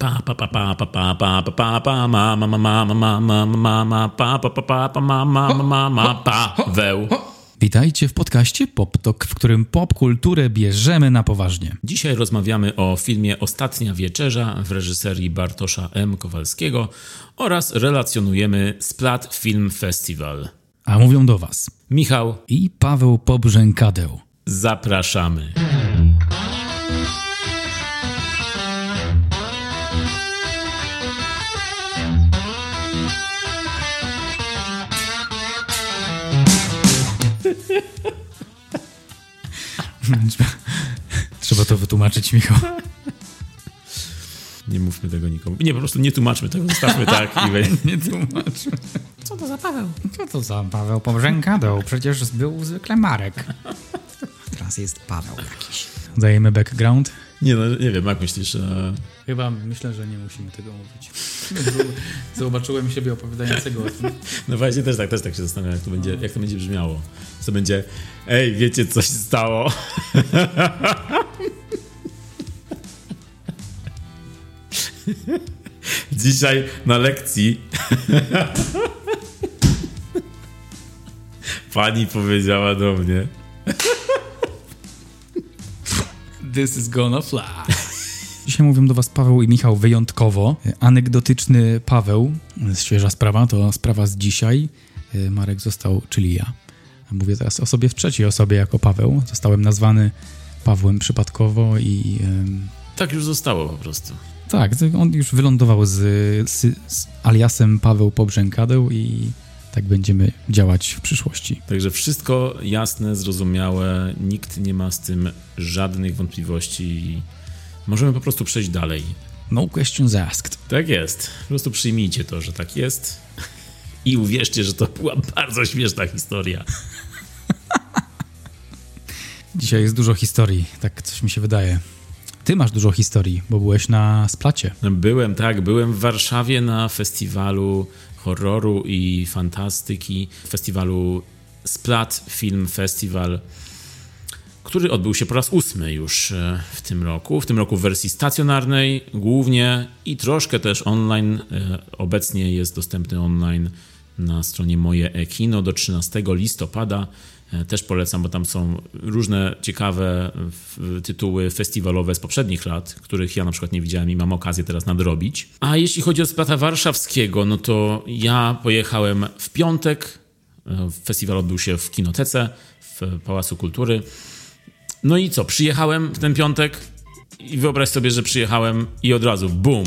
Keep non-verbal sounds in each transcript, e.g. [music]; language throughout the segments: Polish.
Pa pa pa pa pa pa pa pa pa pa ma ma ma ma ma ma ma ma ma pa pa pa pa pa ma ma ma ma ma Paweł. Witajcie w podcaście PopTok, w którym popkulturę bierzemy na poważnie. Dzisiaj rozmawiamy o filmie Ostatnia Wieczerza w reżyserii Bartosza M. Kowalskiego oraz relacjonujemy Splat Film Festival. A mówią do Was Michał, i Paweł Pobrzękadeł. zapraszamy. [laughs] Trzeba to wytłumaczyć, Michał. Nie mówmy tego nikomu. Nie, po prostu nie tłumaczmy tego, zostawmy tak i [laughs] Nie tłumaczmy. Co to za Paweł? Co to za Paweł Pobrzękadeł? Przecież był zwykle Marek. Teraz jest Paweł jakiś. Dajemy background. Nie no, nie wiem, jak myślisz? e, Chyba myślę, że nie musimy tego mówić. Zobaczyłem siebie opowiadającego o tym. No właśnie też tak, też tak się zastanawiam, jak to będzie, jak to będzie brzmiało. Co będzie, ej, wiecie, coś się stało. [laughs] Dzisiaj na lekcji [laughs] pani powiedziała do mnie, This is gonna fly. Dzisiaj mówią do was Paweł i Michał wyjątkowo. Anegdotyczny Paweł, świeża sprawa, to sprawa z dzisiaj. Marek został, czyli ja. Mówię teraz o sobie w trzeciej osobie jako Paweł. Zostałem nazwany Pawłem przypadkowo i tak już zostało po prostu. tak, on już wylądował z, z, z aliasem Paweł Pobrzękadeł i tak będziemy działać w przyszłości. Także wszystko jasne, zrozumiałe, nikt nie ma z tym żadnych wątpliwości. Możemy po prostu przejść dalej. No questions asked. Tak jest. Po prostu przyjmijcie to, że tak jest. I uwierzcie, że to była bardzo śmieszna historia. Dzisiaj jest dużo historii, tak coś mi się wydaje. Ty masz dużo historii, bo byłeś na splacie. Byłem, tak, byłem w Warszawie na festiwalu horroru i fantastyki, festiwalu Splat Film Festival, który odbył się po raz ósmy już e, w tym roku. W tym roku w wersji stacjonarnej głównie i troszkę też online. E, Obecnie jest dostępny online na stronie Moje E-Kino do 13 listopada. E, Też polecam, bo tam są różne ciekawe tytuły festiwalowe z poprzednich lat, których ja na przykład nie widziałem i mam okazję teraz nadrobić. A jeśli chodzi o Splata Warszawskiego, no to ja pojechałem w piątek. E, Festiwal odbył się w Kinotece, w Pałacu Kultury. No i co, przyjechałem w ten piątek i wyobraź sobie, że przyjechałem i od razu bum,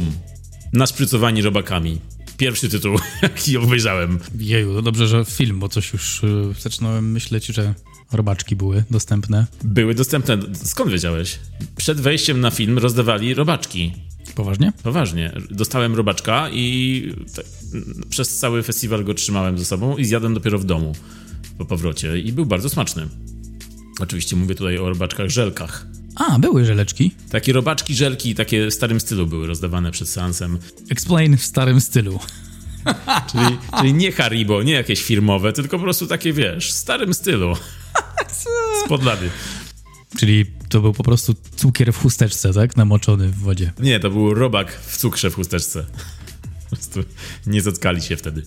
naszprycowani robakami. Pierwszy tytuł, [laughs] jaki obejrzałem. Jeju, to dobrze, że film, bo coś już y, zaczynałem myśleć, że robaczki były dostępne. Były dostępne. Skąd wiedziałeś? Przed wejściem na film rozdawali robaczki. Poważnie? Poważnie. Dostałem robaczka i tak, przez cały festiwal go trzymałem ze sobą i zjadłem dopiero w domu po powrocie i był bardzo smaczny. Oczywiście mówię tutaj o robaczkach żelkach. A, były żeleczki. Takie robaczki żelki, takie w starym stylu były rozdawane przed seansem. Explain w starym stylu. [laughs] Czyli, czyli nie Haribo, nie jakieś firmowe, tylko po prostu takie, wiesz, w starym stylu. [laughs] Z podlady. Czyli to był po prostu cukier w chusteczce, tak? Namoczony w wodzie. Nie, to był robak w cukrze w chusteczce. Po prostu nie zatkali się wtedy.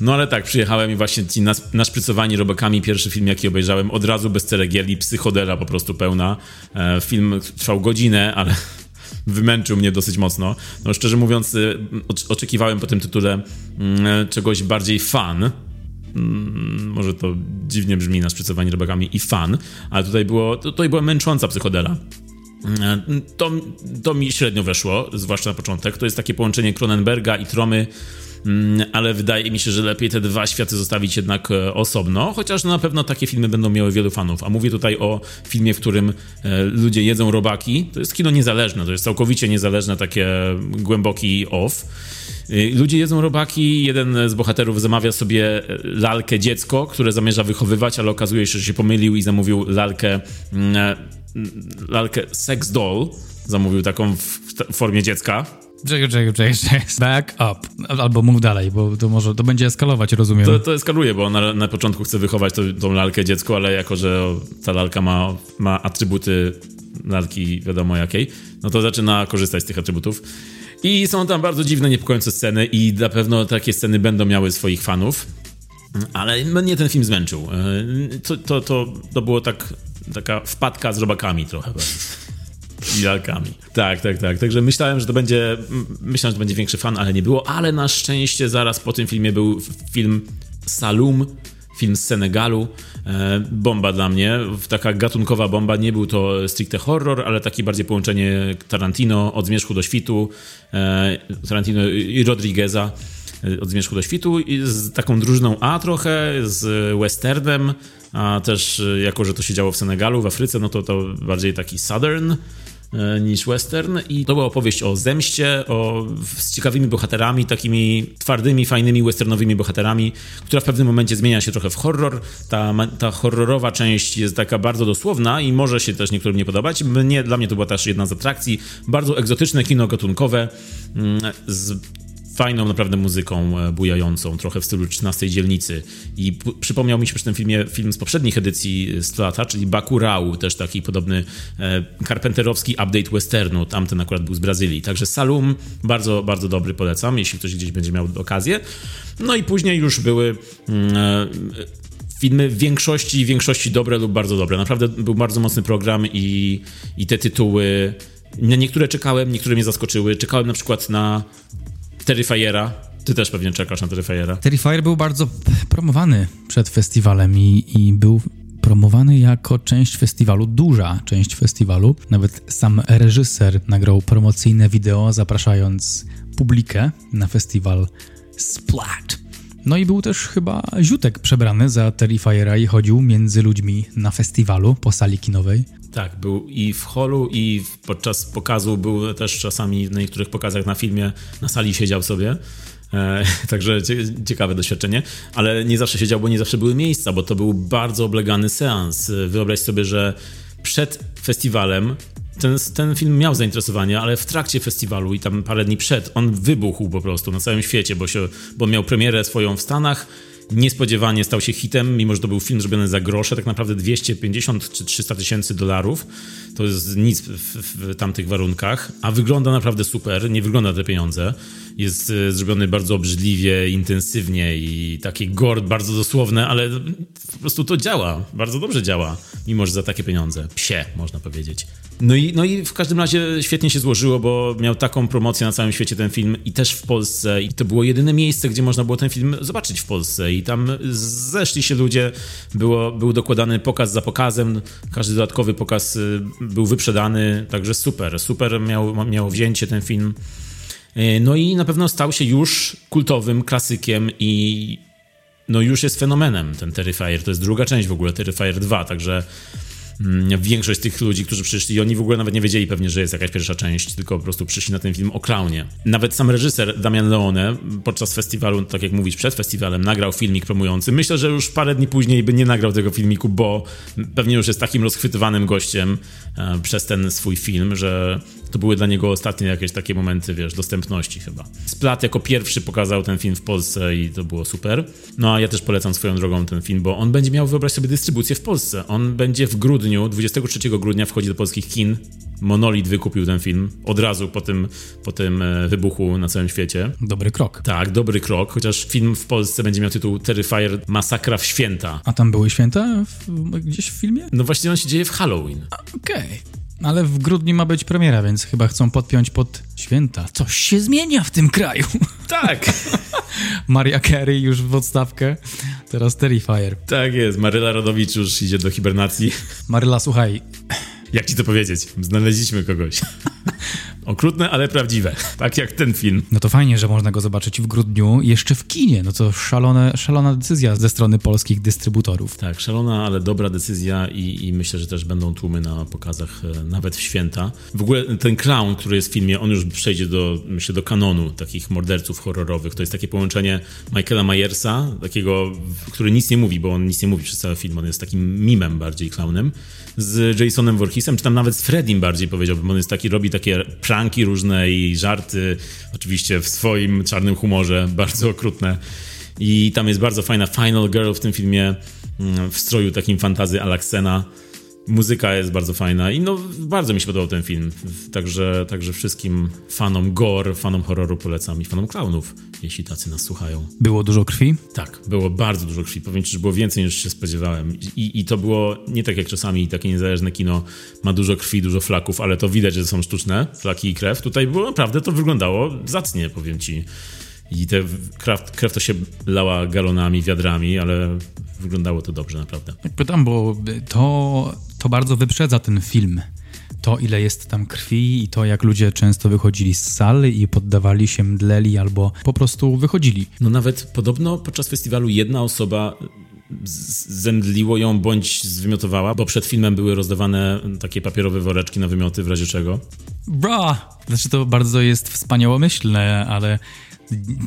No ale tak, przyjechałem i właśnie ci nas, naszprycowani robakami, pierwszy film jaki obejrzałem, od razu bez ceregieli, psychodela po prostu pełna. E, film trwał godzinę, ale [laughs] wymęczył mnie dosyć mocno. No szczerze mówiąc, ocz- oczekiwałem po tym tytule mm, czegoś bardziej fan. Mm, Może to dziwnie brzmi, naszprycowanie robakami i fan, ale tutaj było, tutaj była męcząca psychodela. E, To, to mi średnio weszło, zwłaszcza na początek. To jest takie połączenie Cronenberga i Tromy, mm, ale wydaje mi się, że lepiej te dwa światy zostawić jednak e, osobno, chociaż no na pewno takie filmy będą miały wielu fanów. A mówię tutaj o filmie, w którym e, ludzie jedzą robaki. To jest kino niezależne, to jest całkowicie niezależne, takie głęboki off. Y, Ludzie jedzą robaki, jeden z bohaterów zamawia sobie e, lalkę dziecko, które zamierza wychowywać, ale okazuje się, że się pomylił i zamówił lalkę, mm, e, mm, lalkę sex doll, zamówił taką w formie dziecka. Czekaj, czekaj, czekaj, czekaj. Back up. Albo mów dalej, bo to może, to będzie eskalować, rozumiem. To, to eskaluje, bo na, na początku chce wychować to, tą lalkę dziecko, ale jako, że ta lalka ma, ma atrybuty lalki wiadomo jakiej, no to zaczyna korzystać z tych atrybutów. I są tam bardzo dziwne, niepokojące sceny i na pewno takie sceny będą miały swoich fanów. Ale mnie ten film zmęczył. E, to, to, to, to było tak, taka wpadka z robakami trochę. [laughs] I lalkami. Tak, tak, tak. Także myślałem, że to będzie. Myślałem, że to będzie większy fan, ale nie było. Ale na szczęście zaraz po tym filmie był film Salum, film z Senegalu. E, bomba dla mnie. Taka gatunkowa bomba. Nie był to stricte horror, ale taki bardziej połączenie Tarantino od zmierzchu do świtu. E, Tarantino i Rodrigueza od zmierzchu do świtu i z taką drużyną A trochę, z westernem, a też jako, że to się działo w Senegalu, w Afryce, no to to bardziej taki southern e, niż western i to była opowieść o zemście, o, z ciekawymi bohaterami, takimi twardymi, fajnymi westernowymi bohaterami, która w pewnym momencie zmienia się trochę w horror. Ta, ta horrorowa część jest taka bardzo dosłowna i może się też niektórym nie podobać. Mnie, dla mnie to była też jedna z atrakcji. Bardzo egzotyczne kino gatunkowe mm, z fajną naprawdę muzyką e, bujającą, trochę w stylu 13 dzielnicy. I przypomniał mi się przy tym filmie film z poprzednich edycji 100 lata, czyli Bakurau, też taki podobny e, carpenterowski update westernu. Tamten akurat był z Brazylii. Także Salum bardzo, bardzo dobry, polecam, jeśli ktoś gdzieś będzie miał okazję. No i później już były mm, e, filmy w większości, w większości dobre lub bardzo dobre. Naprawdę był bardzo mocny program i, i te tytuły... Na niektóre czekałem, niektóre mnie zaskoczyły. Czekałem na przykład na Terrifiera. Ty też pewnie czekasz na Terrifiera. Terrifier był bardzo promowany przed festiwalem i, i był promowany jako część festiwalu, duża część festiwalu. Nawet sam reżyser nagrał promocyjne wideo, zapraszając publikę na festiwal Splat. No i był też chyba Ziutek przebrany za Terrifiera i chodził między ludźmi na festiwalu po sali kinowej. Tak, był i w holu, i podczas pokazu był też czasami na niektórych pokazach na filmie na sali siedział sobie. E, [laughs] także ciekawe doświadczenie, ale nie zawsze siedział, bo nie zawsze były miejsca, bo to był bardzo oblegany seans. Wyobraź sobie, że przed festiwalem ten, ten film miał zainteresowanie, ale w trakcie festiwalu i tam parę dni przed on wybuchł po prostu na całym świecie, bo, się, bo miał premierę swoją w Stanach niespodziewanie stał się hitem, mimo że to był film zrobiony za grosze, tak naprawdę 250 czy 300 tysięcy dolarów. To jest nic w, w, tamtych warunkach, a wygląda naprawdę super, nie wygląda te pieniądze. Jest e, zrobiony bardzo obrzydliwie, intensywnie i taki gord bardzo dosłowne, ale po prostu to działa, bardzo dobrze działa, mimo że za takie pieniądze. Psie, można powiedzieć. No i, no i w każdym razie świetnie się złożyło, bo miał taką promocję na całym świecie ten film i też w Polsce. I to było jedyne miejsce, gdzie można było ten film zobaczyć w Polsce. I tam zeszli się ludzie, było, był dokładany pokaz za pokazem, każdy dodatkowy pokaz y, był wyprzedany, także super, super miał, miał wzięcie ten film. Y, no i na pewno stał się już kultowym klasykiem i no już jest fenomenem ten Terrifier. To jest druga część w ogóle, Terrifier 2, także Mm, większość tych ludzi, którzy przyszli, oni w ogóle nawet nie wiedzieli pewnie, że jest jakaś pierwsza część, tylko po prostu przyszli na ten film o klaunie. Nawet sam reżyser Damian Leone podczas festiwalu, tak jak mówisz, przed festiwalem, nagrał filmik promujący. Myślę, że już parę dni później by nie nagrał tego filmiku, bo pewnie już jest takim rozchwytywanym gościem e, przez ten swój film, że to były dla niego ostatnie jakieś takie momenty, wiesz, dostępności chyba. Splat jako pierwszy pokazał ten film w Polsce i to było super. No a ja też polecam swoją drogą ten film, bo on będzie miał, wyobraź sobie, dystrybucję w Polsce. On będzie w grudniu, 23 grudnia wchodzi do polskich kin. Monolit wykupił ten film od razu po tym, po tym e, wybuchu na całym świecie. Dobry krok. Tak, dobry krok, chociaż film w Polsce będzie miał tytuł Terrifier Masakra w święta. A tam były święta w, gdzieś w filmie? No właśnie on się dzieje w Halloween. Okej. Okay. Ale w grudniu ma być premiera, więc chyba chcą podpiąć pod święta. Coś się zmienia w tym kraju. [laughs] Tak. Maria Carey już w odstawkę, teraz Terrifier. Tak jest, Maryla Rodowicz już idzie do hibernacji. Maryla, słuchaj. Jak ci to powiedzieć? Znaleźliśmy kogoś. [laughs] Okrutne, ale prawdziwe. Tak jak ten film. No to fajnie, że można go zobaczyć w grudniu jeszcze w kinie. No to szalone, szalona decyzja ze strony polskich dystrybutorów. Tak, szalona, ale dobra decyzja i, i myślę, że też będą tłumy na pokazach e, nawet w święta. W ogóle ten clown, który jest w filmie, on już przejdzie do, myślę, do kanonu takich morderców horrorowych. To jest takie połączenie Michaela Myersa, takiego, który nic nie mówi, bo on nic nie mówi przez cały film. On jest takim mimem bardziej clownem. Z Jasonem Voorheesem, czy tam nawet z Freddym bardziej powiedziałbym. On jest taki, robi takie pranki różne i żarty, oczywiście w swoim czarnym humorze, [laughs] bardzo okrutne. I tam jest bardzo fajna Final Girl w tym filmie, mm, w stroju takim fantazy Alaksena. Muzyka jest bardzo fajna i no bardzo mi się podobał ten film. Także, także wszystkim fanom gore, fanom horroru polecam i fanom clownów, jeśli tacy nas słuchają. Było dużo krwi? Tak, było bardzo dużo krwi. Powiem ci, że było więcej niż się spodziewałem. I, I to było nie tak jak czasami takie niezależne kino ma dużo krwi, dużo flaków, ale to widać, że są sztuczne flaki i krew. Tutaj było naprawdę to wyglądało zacnie, powiem ci. I te krew, krew to się lała galonami, wiadrami, ale wyglądało to dobrze naprawdę. Pytam, bo to, to bardzo wyprzedza ten film. To, ile jest tam krwi i to, jak ludzie często wychodzili z sali i poddawali się, mdleli albo po prostu wychodzili. No nawet podobno podczas festiwalu jedna osoba zemdliło ją bądź zwymiotowała, bo przed filmem były rozdawane takie papierowe woreczki na wymioty w razie czego. Bra! Znaczy to bardzo jest wspaniałomyślne, ale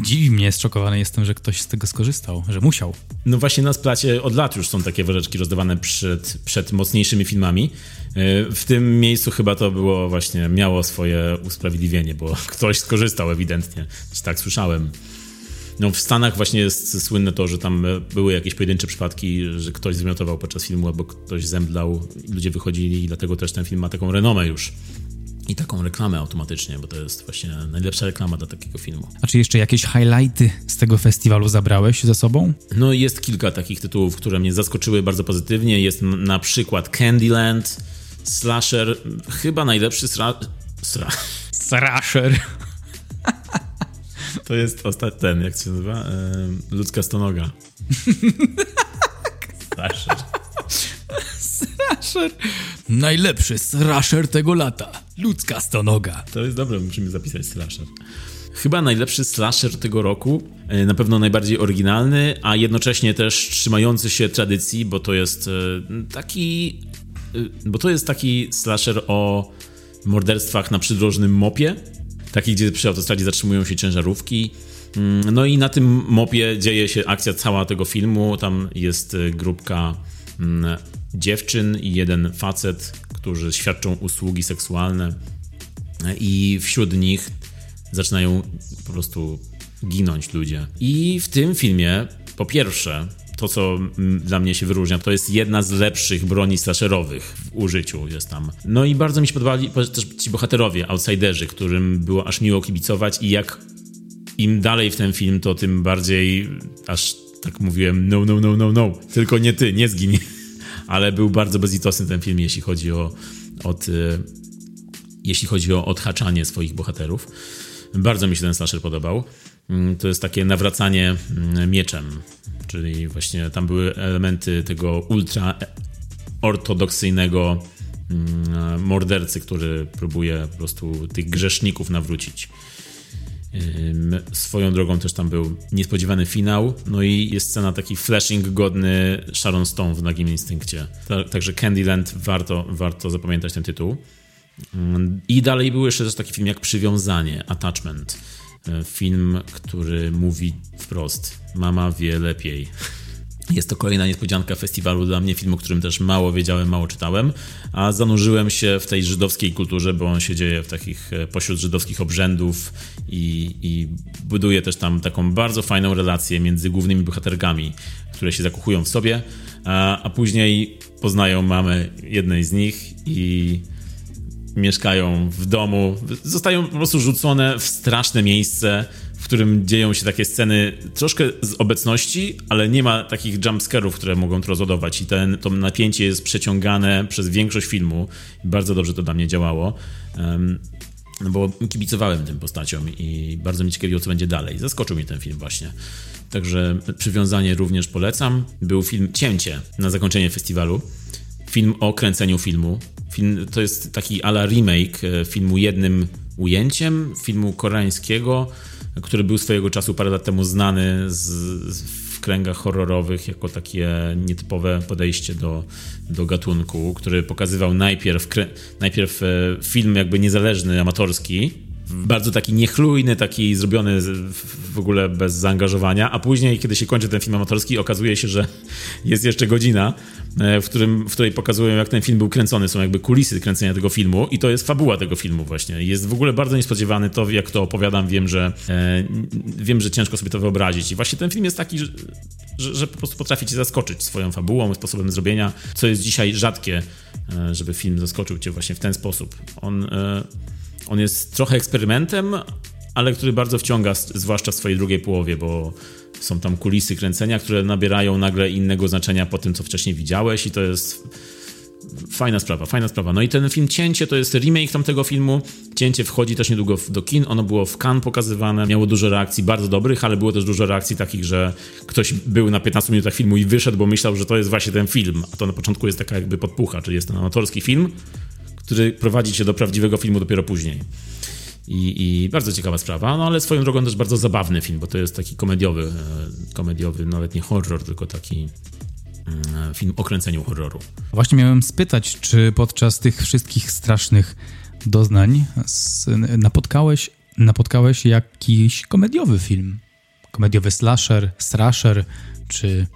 dziwi mnie, zszokowany jestem, że ktoś z tego skorzystał, że musiał. No właśnie na splacie od lat już są takie woreczki rozdawane przed, przed mocniejszymi filmami. W tym miejscu chyba to było właśnie, miało swoje usprawiedliwienie, bo [laughs] ktoś skorzystał ewidentnie. Tak słyszałem. No w Stanach właśnie jest słynne to, że tam były jakieś pojedyncze przypadki, że ktoś zwymiotował podczas filmu albo ktoś zemdlał, ludzie wychodzili i dlatego też ten film ma taką renomę już i taką reklamę automatycznie, bo to jest właśnie najlepsza reklama dla takiego filmu. A czy jeszcze jakieś highlighty z tego festiwalu zabrałeś ze sobą? No jest kilka takich tytułów, które mnie zaskoczyły bardzo pozytywnie. Jest na przykład Candyland, Slasher, chyba najlepszy sra... sra... Slasher. To jest ostatni, ten, jak się nazywa? ludzka stonoga. Slasher. Slasher. Najlepszy slasher tego lata. Ludzka stonoga. To jest dobre, musimy zapisać slasher. Chyba najlepszy slasher tego roku, e, na pewno najbardziej oryginalny, a jednocześnie też trzymający się tradycji, bo to jest e, taki bo to jest taki slasher o morderstwach na przydrożnym mopie, taki gdzie przy autostradzie zatrzymują się ciężarówki. Mm, no i na tym mopie dzieje się akcja cała tego filmu. Tam jest grupka mm, dziewczyn i jeden facet, którzy świadczą usługi seksualne i wśród nich zaczynają po prostu ginąć ludzie. I w tym filmie, po pierwsze, to co dla mnie się wyróżnia, to jest jedna z lepszych broni slasherowych w użyciu jest tam. No i bardzo mi się podobali też ci bohaterowie, outsiderzy, którym było aż miło kibicować i jak im dalej w ten film, to tym bardziej aż tak mówiłem, no, no, no, no, no, tylko nie ty, nie zginie [laughs] ale był bardzo bezlitosny ten film, jeśli chodzi o od, y, jeśli chodzi o odhaczanie swoich bohaterów. Bardzo mi się ten slasher podobał. Mm, to jest takie nawracanie mm, mieczem, czyli właśnie tam były elementy tego ultra ortodoksyjnego mm, mordercy, który próbuje po prostu tych grzeszników nawrócić. Swoją drogą też tam był niespodziewany finał, no i jest scena taki flashing godny Sharon Stone w Nagim Instynkcie. Także Candyland, warto, warto zapamiętać ten tytuł. I dalej był jeszcze też taki film jak Przywiązanie, Attachment. E, film, który mówi wprost, mama wie lepiej. Jest to kolejna niespodzianka festiwalu dla mnie, film, o którym też mało wiedziałem, mało czytałem, a zanurzyłem się w tej żydowskiej kulturze, bo on się dzieje w takich e, pośród żydowskich obrzędów i, i buduje też tam taką bardzo fajną relację między głównymi bohaterkami, które się zakochują w sobie, a, a później poznają mamę jednej z nich i mieszkają w domu, zostają po prostu rzucone w straszne miejsce, w którym dzieją się takie sceny troszkę z obecności, ale nie ma takich jumpscarów, które mogą to rozładować i ten, to napięcie jest przeciągane przez większość filmu. Bardzo dobrze to dla mnie działało. Um, bo kibicowałem tym postaciom i bardzo mi ciekawiło, co będzie dalej. Zaskoczył mnie ten film właśnie. Także przywiązanie również polecam. Był film Cięcie na zakończenie festiwalu. Film o kręceniu filmu. Film, to jest taki ala remake e, filmu jednym ujęciem, filmu koreańskiego, który był swojego czasu parę lat temu znany z, z, w kręgach horrorowych jako takie nietypowe podejście do, do gatunku, który pokazywał najpierw, najpierw e, film jakby niezależny, amatorski, bardzo taki niechlujny, taki zrobiony w ogóle bez zaangażowania, a później, kiedy się kończy ten film amatorski, okazuje się, że [laughs] jest jeszcze godzina, e, w, którym, w której pokazują, jak ten film był kręcony. Są jakby kulisy kręcenia tego filmu i to jest fabuła tego filmu właśnie. Jest w ogóle bardzo niespodziewany to, jak to opowiadam, wiem, że e, wiem, że ciężko sobie to wyobrazić. I właśnie ten film jest taki, że, że, po prostu potrafi cię zaskoczyć swoją fabułą, sposobem zrobienia, co jest dzisiaj rzadkie, e, żeby film zaskoczył cię właśnie w ten sposób. On... on jest trochę eksperymentem, ale który bardzo wciąga, zwłaszcza w swojej drugiej połowie, bo są tam kulisy kręcenia, które nabierają nagle innego znaczenia po tym, co wcześniej widziałeś i to jest fajna sprawa, fajna sprawa. No i ten film Cięcie to jest remake tamtego filmu. Cięcie wchodzi też niedługo do kin. Ono było w Cannes pokazywane. Miało dużo reakcji bardzo dobrych, ale było też dużo reakcji takich, że ktoś był na 15 minutach filmu i wyszedł, bo myślał, że to jest właśnie ten film. A to na początku jest taka jakby podpucha, czyli jest ten amatorski film, który prowadzi cię do prawdziwego filmu dopiero później. I, I, bardzo ciekawa sprawa, no ale swoją drogą też bardzo zabawny film, bo to jest taki komediowy, e, komediowy, nawet nie horror, tylko taki mm, film o kręceniu horroru. Właśnie miałem spytać, czy podczas tych wszystkich strasznych doznań napotkałeś, napotkałeś jakiś komediowy film? Komediowy slasher, strasher, czy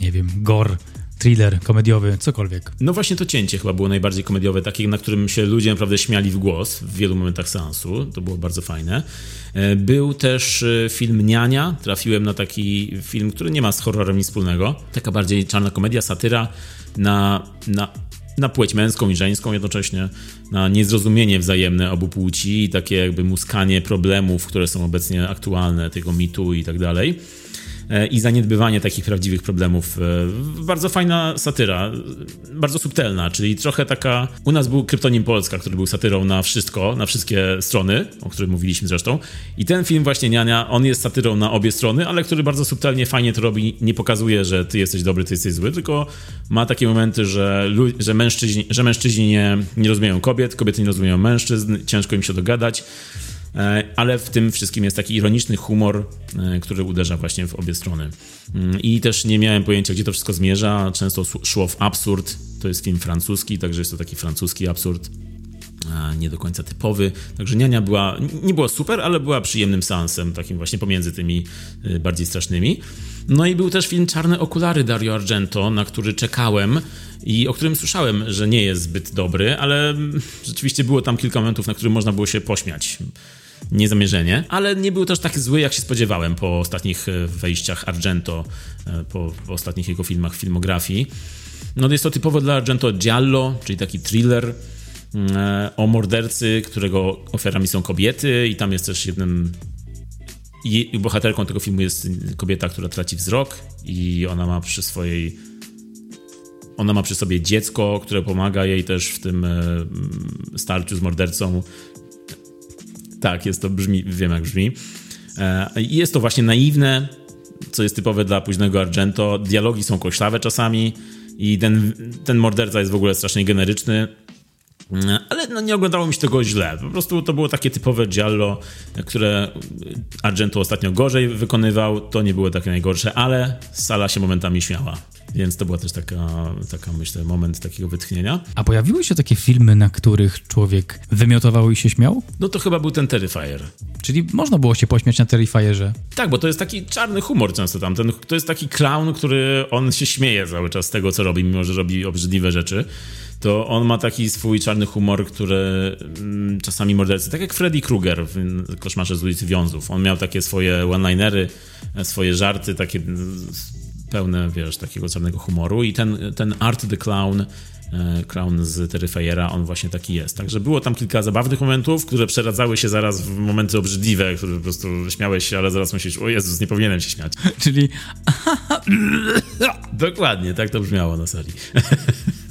nie wiem, gore thriller, komediowy, cokolwiek. No właśnie to cięcie chyba było najbardziej komediowe, takie, na którym się ludzie naprawdę śmiali w głos w wielu momentach seansu. To było bardzo fajne. E, był też e, film Niania. Trafiłem na taki film, który nie ma z horrorem nic wspólnego. Taka bardziej czarna komedia, satyra na, na na płeć męską i żeńską jednocześnie, na niezrozumienie wzajemne obu płci i takie jakby muskanie problemów, które są obecnie aktualne, tego mitu i tak dalej. I zaniedbywanie takich prawdziwych problemów. E, bardzo fajna satyra, bardzo subtelna, czyli trochę taka. U nas był Kryptonim Polska, który był satyrą na wszystko, na wszystkie strony, o którym mówiliśmy zresztą. I ten film, właśnie Niania, on jest satyrą na obie strony, ale który bardzo subtelnie, fajnie to robi. Nie pokazuje, że ty jesteś dobry, ty jesteś zły, tylko ma takie momenty, że, że mężczyźni, że mężczyźni nie, nie rozumieją kobiet, kobiety nie rozumieją mężczyzn, ciężko im się dogadać. E, ale w tym wszystkim jest taki ironiczny humor, e, który uderza właśnie w obie strony. Mm, I też nie miałem pojęcia, gdzie to wszystko zmierza. Często szło w absurd. To jest film francuski, także jest to taki francuski absurd nie do końca typowy. Także Niania była, nie była super, ale była przyjemnym seansem, takim właśnie pomiędzy tymi e, bardziej strasznymi. No i był też film Czarne okulary Dario Argento, na który czekałem i o którym słyszałem, że nie jest zbyt dobry, ale [laughs] rzeczywiście było tam kilka momentów, na których można było się pośmiać niezamierzenie, ale nie był też tak zły, jak się spodziewałem po ostatnich e, wejściach Argento, e, po, po ostatnich jego filmach, filmografii. No jest to typowo dla Argento giallo, czyli taki thriller mm, e, o mordercy, którego ofiarami są kobiety i tam jest też jednym i bohaterką tego filmu jest kobieta, która traci wzrok i ona ma przy swojej ona ma przy sobie dziecko, które pomaga jej też w tym starciu z mordercą tak, jest to brzmi, wiem jak brzmi. E, jest to właśnie naiwne, co jest typowe dla późnego Argento. Dialogi są koślawe czasami i ten, ten morderca jest w ogóle strasznie generyczny. Ale no, nie oglądało mi się tego źle. Po prostu to było takie typowe giallo, które Argento ostatnio gorzej wykonywał. To nie było takie najgorsze, ale sala się momentami śmiała. Więc to była też taka, taka, myślę, moment takiego wytchnienia. A pojawiły się takie filmy, na których człowiek wymiotował i się śmiał? No to chyba był ten Terrifier. Czyli można było się pośmiać na Terrifierze. Tak, bo to jest taki czarny humor często tam. Ten, to jest taki clown, który on się śmieje cały czas z tego, co robi, mimo że robi obrzydliwe rzeczy to on ma taki swój czarny humor, który mm, czasami mordercy, tak jak Freddy Krueger w Koszmarze z ulicy Wiązów. On miał takie swoje one-linery, swoje żarty, takie pełne, wiesz, takiego czarnego humoru i ten, ten Art the Clown e, clown z Terrifiera, on właśnie taki jest. Także było tam kilka zabawnych momentów, które przeradzały się zaraz w momenty obrzydliwe, które po prostu śmiałeś się, ale zaraz myślisz, o Jezus, nie powinienem się śmiać. Czyli... [laughs] Dokładnie, tak to brzmiało na sali. [laughs]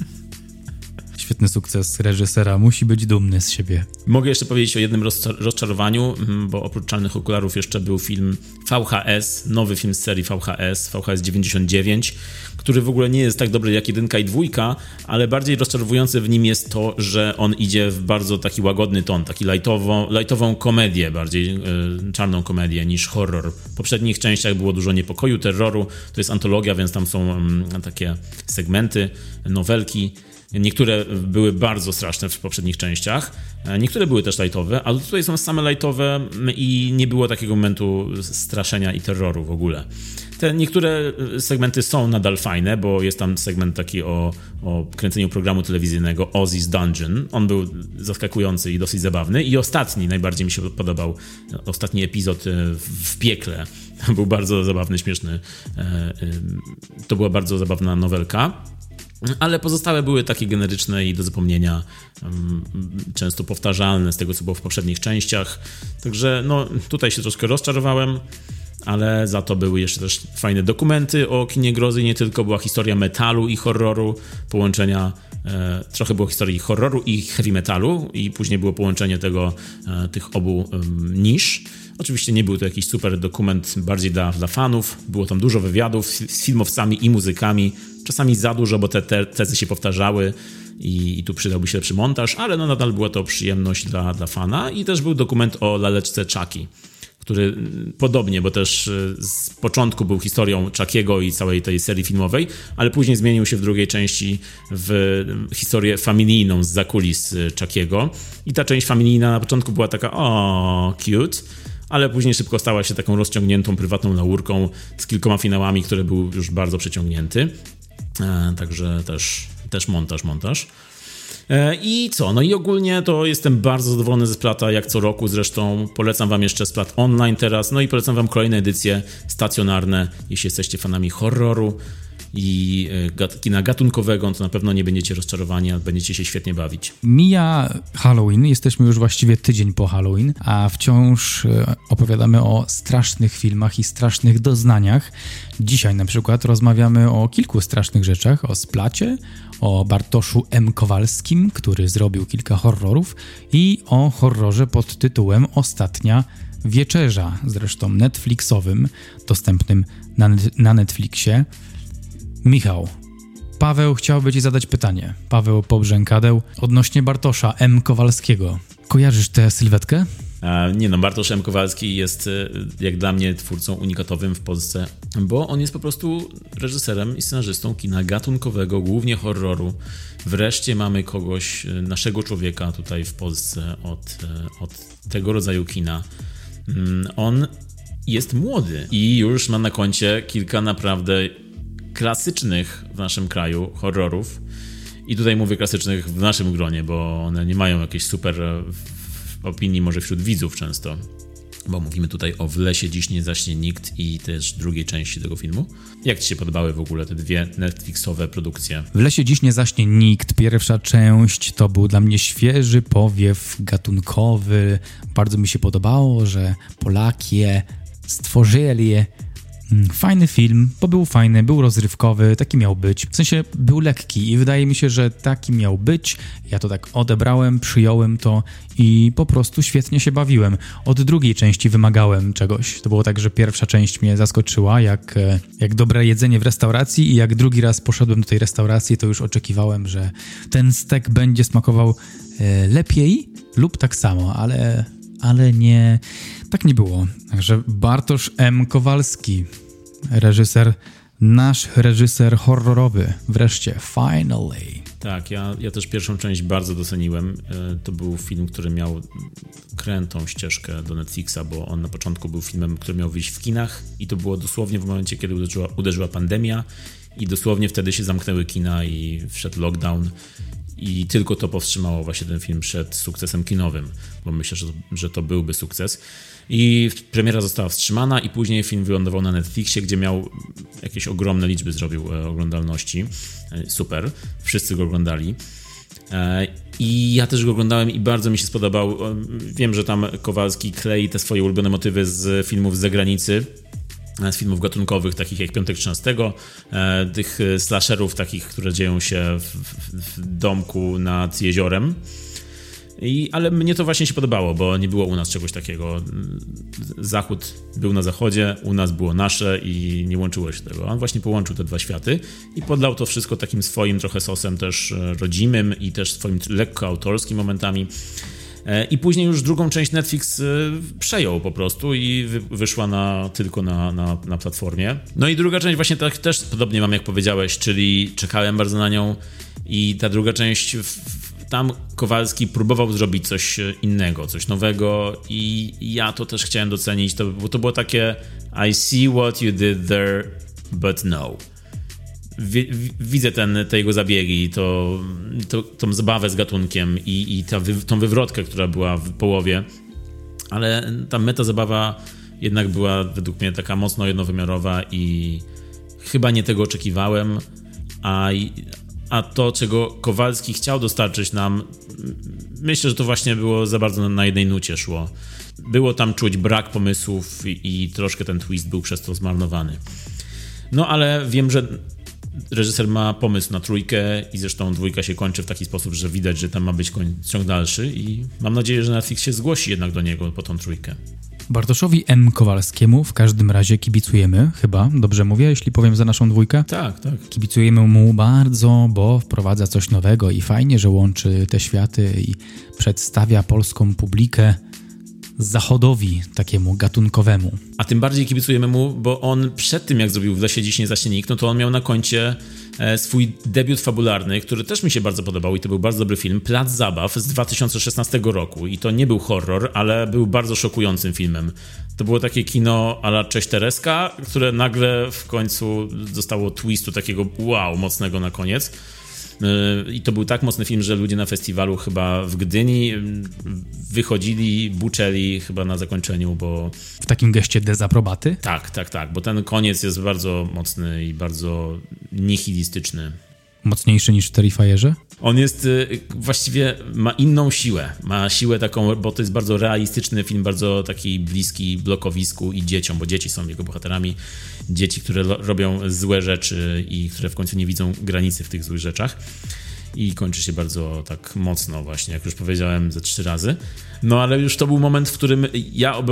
Świetny sukces reżysera, musi być dumny z siebie. Mogę jeszcze powiedzieć o jednym rozczarowaniu, mm, bo oprócz Czarnych Okularów jeszcze był film VHS, nowy film z serii VHS, VHS 99, który w ogóle nie jest tak dobry jak jedynka i dwójka, ale bardziej rozczarowujące w nim jest to, że on idzie w bardzo taki łagodny ton, taki lightową, lightową komedię, bardziej yy, czarną komedię niż horror. W poprzednich częściach było dużo niepokoju, terroru, to jest antologia, więc tam są yy, takie segmenty, nowelki, Niektóre były bardzo straszne w poprzednich częściach, e, niektóre były też lightowe, ale tutaj są same lightowe i nie było takiego momentu straszenia i terroru w ogóle. Te niektóre segmenty są nadal fajne, bo jest tam segment taki o, o kręceniu programu telewizyjnego Ozzy's Dungeon. On był zaskakujący i dosyć zabawny. I ostatni, najbardziej mi się podobał, ostatni epizod e, w piekle. [laughs] Był bardzo zabawny, śmieszny. E, to była bardzo zabawna nowelka. Ale pozostałe były takie generyczne i do zapomnienia, często powtarzalne z tego, co było w poprzednich częściach. Także no, tutaj się troszkę rozczarowałem ale za to były jeszcze też fajne dokumenty o kinie grozy, nie tylko była historia metalu i horroru, połączenia, e, trochę było historii horroru i heavy metalu i później było połączenie tego, e, tych obu nisz. Oczywiście nie był to jakiś super dokument bardziej dla, dla fanów, było tam dużo wywiadów z filmowcami i muzykami, czasami za dużo, bo te, te tezy się powtarzały i, i tu przydałby się lepszy montaż, ale no nadal była to przyjemność dla, dla fana i też był dokument o laleczce Chucky który podobnie, bo też e, z początku był historią Chuckiego i całej tej serii filmowej, ale później zmienił się w drugiej części w historię familijną z zakulis e, Chuckiego. I ta część familijna na początku była taka o cute, ale później szybko stała się taką rozciągniętą, prywatną laurką z kilkoma finałami, który był już bardzo przeciągnięty. E, także też, też montaż, montaż. E, I co? No i ogólnie to jestem bardzo zadowolony ze Splata, jak co roku zresztą. Polecam wam jeszcze Splat online teraz, no i polecam wam kolejne edycje stacjonarne, jeśli jesteście fanami horroru i e, kina gatunkowego, to na pewno nie będziecie rozczarowani, a będziecie się świetnie bawić. Mija Halloween, jesteśmy już właściwie tydzień po Halloween, a wciąż e, opowiadamy o strasznych filmach i strasznych doznaniach. Dzisiaj na przykład rozmawiamy o kilku strasznych rzeczach, o splacie, o Bartoszu M. Kowalskim, który zrobił kilka horrorów i o horrorze pod tytułem Ostatnia Wieczerza, zresztą Netflixowym, dostępnym na, na Netflixie. Michał, Paweł chciałby Ci zadać pytanie. Paweł Pobrzękadeł odnośnie Bartosza M. Kowalskiego. Kojarzysz tę sylwetkę? Nie no, Bartosz M. Kowalski jest e, jak dla mnie twórcą unikatowym w Polsce, bo on jest po prostu reżyserem i scenarzystą kina gatunkowego, głównie horroru. Wreszcie mamy kogoś, e, naszego człowieka tutaj w Polsce od, e, od tego rodzaju kina. Mm, on jest młody i już ma na koncie kilka naprawdę klasycznych w naszym kraju horrorów. I tutaj mówię klasycznych w naszym gronie, bo one nie mają jakiejś super opinii może wśród widzów często. Bo mówimy tutaj o W lesie dziś nie zaśnie nikt i też drugiej części tego filmu. Jak Ci się podobały w ogóle te dwie Netflixowe produkcje? W lesie dziś nie zaśnie nikt. Pierwsza część to był dla mnie świeży powiew gatunkowy. Bardzo mi się podobało, że Polaki je stworzyli fajny film, bo był fajny, był rozrywkowy, taki miał być. W sensie był lekki i wydaje mi się, że taki miał być. Ja to tak odebrałem, przyjąłem to i po prostu świetnie się bawiłem. Od drugiej części wymagałem czegoś. To było tak, że pierwsza część mnie zaskoczyła, jak, e, jak dobre jedzenie w restauracji i jak drugi raz poszedłem do tej restauracji, to już oczekiwałem, że ten stek będzie smakował e, lepiej lub tak samo, ale, ale nie, tak nie było. Także Bartosz M. Kowalski reżyser, nasz reżyser horrorowy, wreszcie, finally. Tak, ja, ja też pierwszą część bardzo doceniłem. E, to był film, który miał krętą ścieżkę do Netflixa, bo on na początku był filmem, który miał wyjść w kinach i to było dosłownie w momencie, kiedy uderzyła, uderzyła pandemia i dosłownie wtedy się zamknęły kina i wszedł lockdown i tylko to powstrzymało właśnie ten film przed sukcesem kinowym, bo myślę, że, że to byłby sukces. I premiera została wstrzymana i później film wylądował na Netflixie, gdzie miał jakieś ogromne liczby zrobił e, oglądalności. E, super, wszyscy go oglądali. E, I ja też go oglądałem i bardzo mi się spodobał. Wiem, że tam Kowalski klei te swoje ulubione motywy z filmów z zagranicy, z filmów gatunkowych, takich jak Piątek 13, tych slasherów takich, które dzieją się w, w domku nad jeziorem. I, ale mnie to właśnie się podobało, bo nie było u nas czegoś takiego. Zachód był na zachodzie, u nas było nasze i nie łączyło się tego. On właśnie połączył te dwa światy i podlał to wszystko takim swoim trochę sosem też e, rodzimym i też swoim lekko autorskim momentami. E, I później już drugą część Netflix e, przejął po prostu i wyszła na, tylko na, na, na platformie. No i druga część właśnie tak też podobnie mam jak powiedziałeś, czyli czekałem bardzo na nią i ta druga część tam Kowalski próbował zrobić coś innego, coś nowego i ja to też chciałem docenić, to, bo to było takie I see what you did there, but no widzę ten, te jego zabiegi, to, to, tą zabawę z gatunkiem i, i ta, tą wywrotkę, która była w połowie, ale ta meta zabawa jednak była według mnie taka mocno jednowymiarowa i chyba nie tego oczekiwałem, a, a to, czego Kowalski chciał dostarczyć nam, myślę, że to właśnie było za bardzo na jednej nucie szło. Było tam czuć brak pomysłów i, i troszkę ten twist był przez to zmarnowany. No ale wiem, że reżyser ma pomysł na trójkę i zresztą dwójka się kończy w taki sposób, że widać, że tam ma być ciąg dalszy i mam nadzieję, że Netflix się zgłosi jednak do niego po tą trójkę. Bartoszowi M. Kowalskiemu w każdym razie kibicujemy, chyba, dobrze mówię, jeśli powiem za naszą dwójkę? Tak, tak. Kibicujemy mu bardzo, bo wprowadza coś nowego i fajnie, że łączy te światy i przedstawia polską publikę zachodowi takiemu gatunkowemu. A tym bardziej kibicujemy mu, bo on przed tym, jak zrobił W lesie dziś nie zaśnie nikt, no to on miał na koncie e, swój debiut fabularny, który też mi się bardzo podobał i to był bardzo dobry film, Plac Zabaw z 2016 roku. I to nie był horror, ale był bardzo szokującym filmem. To było takie kino a la Cześć Tereska, które nagle w końcu dostało twistu takiego wow, mocnego na koniec. I to był tak mocny film, że ludzie na festiwalu chyba w Gdyni mm, wychodzili, buczeli chyba na zakończeniu, bo... W takim geście dezaprobaty? Tak, tak, tak, bo ten koniec jest bardzo mocny i bardzo nihilistyczny. Mocniejszy niż w Terrifierze? On jest y, właściwie ma inną siłę. Ma siłę taką, bo to jest bardzo realistyczny film, bardzo taki bliski blokowisku i dzieciom, bo dzieci są jego bohaterami. Dzieci, które robią złe rzeczy i które w końcu nie widzą granicy w tych złych rzeczach i kończy się bardzo tak mocno właśnie, jak już powiedziałem ze trzy razy. No ale już to był moment, w którym ja,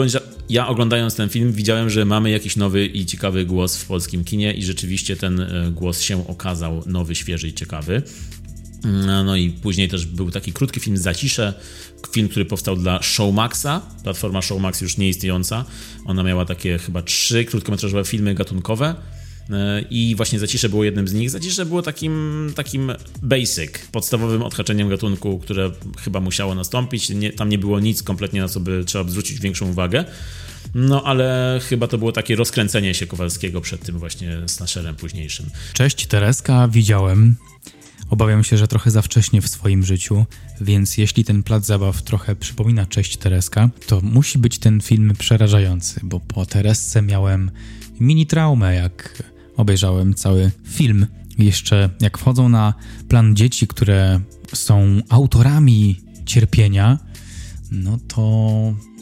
ja oglądając ten film widziałem, że mamy jakiś nowy i ciekawy głos w polskim kinie i rzeczywiście ten e, głos się okazał nowy, świeży i ciekawy. No, no i później też był taki krótki film Zacisze, film, który powstał dla Showmaxa, platforma Showmax już nieistniejąca. Ona miała takie chyba trzy krótkometrażowe filmy gatunkowe i właśnie Zacisze było jednym z nich. Zacisze było takim, takim basic, podstawowym odhaczeniem gatunku, które chyba musiało nastąpić. Nie, tam nie było nic kompletnie, na co by trzeba zwrócić większą uwagę. No ale chyba to było takie rozkręcenie się Kowalskiego przed tym właśnie slasherem późniejszym. Cześć Tereska, widziałem. Obawiam się, że trochę za wcześnie w swoim życiu, więc jeśli ten plac zabaw trochę przypomina Cześć Tereska, to musi być ten film przerażający, bo po Teresce miałem mini traumę, jak obejrzałem cały film. Jeszcze jak wchodzą na plan dzieci, które są autorami cierpienia, no to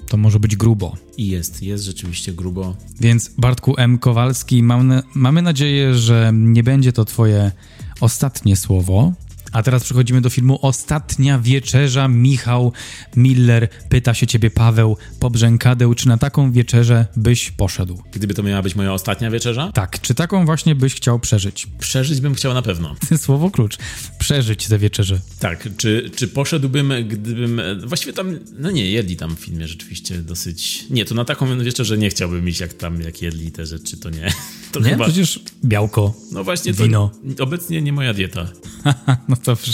to może być grubo. I jest, jest rzeczywiście grubo. Więc Bartku M. Kowalski, mam, mamy nadzieję, że nie będzie to twoje ostatnie słowo, a teraz przechodzimy do filmu Ostatnia Wieczerza. Michał Miller pyta się ciebie, Paweł Pobrzękadeł, czy na taką wieczerzę byś poszedł? Gdyby to miała być moja ostatnia wieczerza? Tak, czy taką właśnie byś chciał przeżyć? Przeżyć bym chciał na pewno. [laughs] Słowo klucz. Przeżyć tę wieczerzę. Tak, czy, czy poszedłbym, gdybym... Właściwie tam, no nie, jedli tam w filmie rzeczywiście dosyć... Nie, to na taką wieczerzę nie chciałbym iść, jak tam, jak jedli te rzeczy, to nie. [laughs] To nie, chyba... przecież białko, No właśnie, wino. obecnie nie moja dieta. [laughs] no dobrze.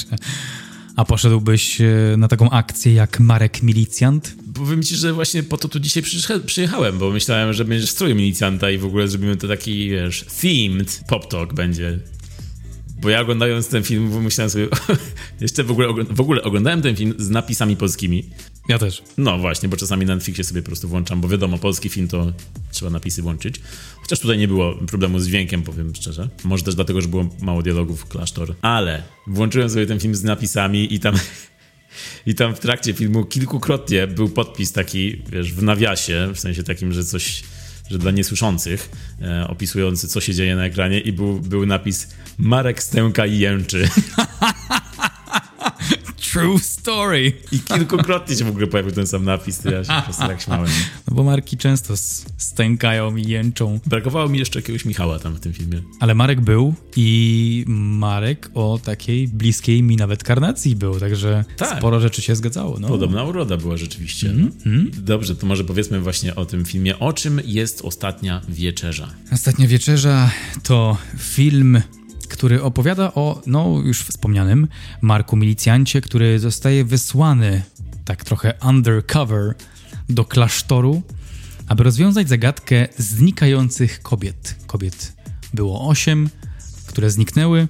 A poszedłbyś e, na taką akcję jak Marek Milicjant? Powiem ci, że właśnie po to tu dzisiaj przyjechałem, bo myślałem, że będziesz stroju milicjanta i w ogóle zrobimy to taki, wiesz, themed pop talk będzie. Bo ja oglądając ten film, myślałem sobie, [laughs] jeszcze w ogóle, w ogóle oglądałem ten film z napisami polskimi. Ja też. No właśnie, bo czasami na Netflixie sobie po prostu włączam, bo wiadomo, polski film to trzeba napisy włączyć. Chociaż tutaj nie było problemu z dźwiękiem, powiem szczerze. Może też dlatego, że było mało dialogów klasztor. Ale włączyłem sobie ten film z napisami i tam [laughs] i tam w trakcie filmu kilkukrotnie był podpis taki, wiesz, w nawiasie, w sensie takim, że coś, że dla niesłyszących, e, opisujący, co się dzieje na ekranie i był, był napis Marek stęka i jęczy. [laughs] True story. I kilkukrotnie się w ogóle pojawił ten sam napis, to ja się po prostu tak śmiałem. No bo marki często stękają i jęczą. Brakowało mi jeszcze jakiegoś Michała tam w tym filmie. Ale Marek był i Marek o takiej bliskiej mi nawet karnacji był, także tak. sporo rzeczy się zgadzało. No. Podobna uroda była rzeczywiście. Mm -hmm. Dobrze, to może powiedzmy właśnie o tym filmie. O czym jest Ostatnia Wieczerza? Ostatnia Wieczerza to film który opowiada o, no już wspomnianym, Marku Milicjancie, który zostaje wysłany tak trochę undercover do klasztoru, aby rozwiązać zagadkę znikających kobiet. Kobiet było osiem, które zniknęły.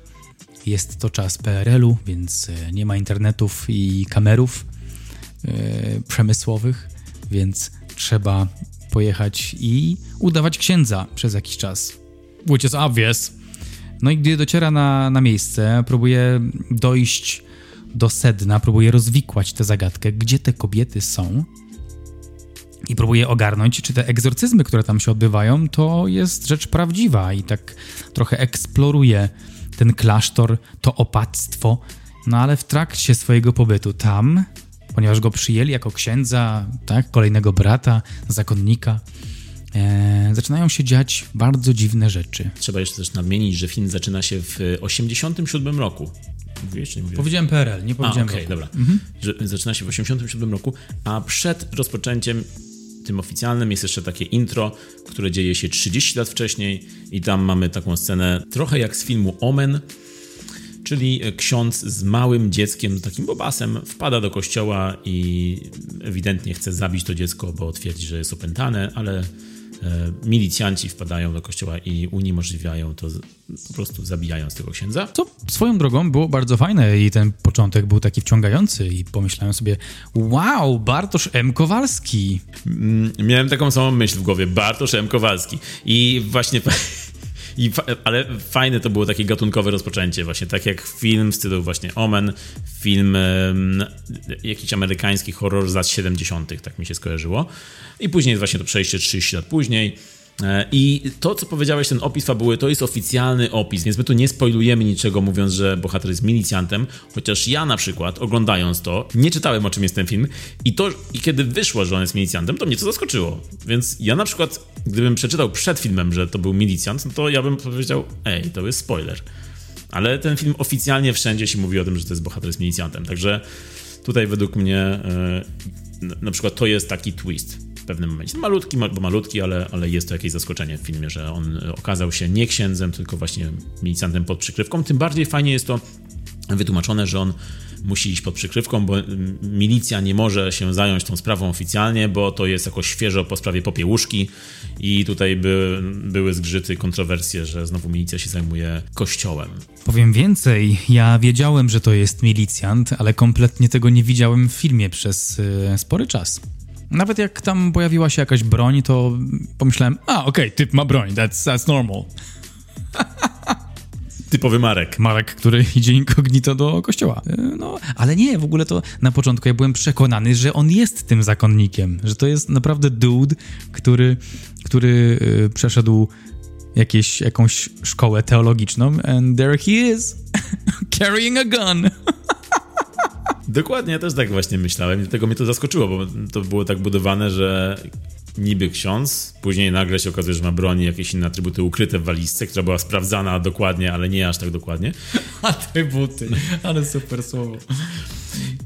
Jest to czas PRL-u, więc e, nie ma internetów i kamerów yy, przemysłowych, więc trzeba pojechać i udawać księdza przez jakiś czas. Which is obvious. No i gdy dociera na, na miejsce, próbuje dojść do sedna, próbuje rozwikłać tę zagadkę, gdzie te kobiety są i próbuje ogarnąć, czy te egzorcyzmy, które tam się odbywają, to jest rzecz prawdziwa. I tak trochę eksploruje ten klasztor, to opactwo, no ale w trakcie swojego pobytu tam, ponieważ go przyjęli jako księdza, tak, kolejnego brata, zakonnika, e, zaczynają się dziać bardzo dziwne rzeczy. Trzeba jeszcze też nadmienić, że film zaczyna się w 87 roku. Mówiłeś, nie mówiłeś? Powiedziałem PRL, nie powiedziałem Okej, okay, dobra. Mhm. Że zaczyna się w 87 roku, a przed rozpoczęciem tym oficjalnym jest jeszcze takie intro, które dzieje się 30 lat wcześniej i tam mamy taką scenę trochę jak z filmu Omen, czyli ksiądz z małym dzieckiem, takim bobasem, wpada do kościoła i ewidentnie chce zabić to dziecko, bo twierdzi, że jest opętane, ale milicjanci wpadają do kościoła i uniemożliwiają to, po prostu zabijając tego księdza. To swoją drogą było bardzo fajne i ten początek był taki wciągający i pomyślałem sobie, wow, Bartosz M. Kowalski. Mm, miałem taką samą myśl w głowie, Bartosz M. Kowalski. I właśnie [laughs] I ale fajne to było takie gatunkowe rozpoczęcie, właśnie tak jak film w stylu właśnie Omen, film um, jakiś amerykański horror z lat 70., tak mi się skojarzyło. I później właśnie to przejście 30 lat później I to, co powiedziałeś, ten opis fabuły, to jest oficjalny opis, więc my tu nie spoilujemy niczego, mówiąc, że bohater jest milicjantem, chociaż ja na przykład, oglądając to, nie czytałem, o czym jest ten film i to, i kiedy wyszło, że on jest milicjantem, to mnie to zaskoczyło. Więc ja na przykład, gdybym przeczytał przed filmem, że to był milicjant, no to ja bym powiedział, ej, to jest spoiler. Ale ten film oficjalnie wszędzie się mówi o tym, że to jest bohater z milicjantem, także tutaj według mnie yy, na przykład to jest taki twist w pewnym momencie. Malutki, bo malutki, ale, ale jest to jakieś zaskoczenie w filmie, że on okazał się nie księdzem, tylko właśnie milicjantem pod przykrywką. Tym bardziej fajnie jest to wytłumaczone, że on musi iść pod przykrywką, bo milicja nie może się zająć tą sprawą oficjalnie, bo to jest jakoś świeżo po sprawie popiełuszki i tutaj by, były zgrzyty, kontrowersje, że znowu milicja się zajmuje kościołem. Powiem więcej, ja wiedziałem, że to jest milicjant, ale kompletnie tego nie widziałem w filmie przez y, spory czas. Nawet jak tam pojawiła się jakaś broń, to pomyślałem, a okej, okay, typ ma broń, that's, that's normal. [laughs] Typowy Marek. Marek, który [laughs] idzie incognito do kościoła. E, no, ale nie, w ogóle to na początku ja byłem przekonany, że on jest tym zakonnikiem, że to jest naprawdę dude, który, który yy, przeszedł jakieś, jakąś szkołę teologiczną and there he is, [laughs] carrying a gun. Dokładnie, ja też tak właśnie myślałem i dlatego mnie to zaskoczyło, bo to było tak budowane, że niby ksiądz, później nagle się okazuje, że ma broń i jakieś inne atrybuty ukryte w walizce, która była sprawdzana dokładnie, ale nie aż tak dokładnie. [laughs] Atrybuty, ale super słowo.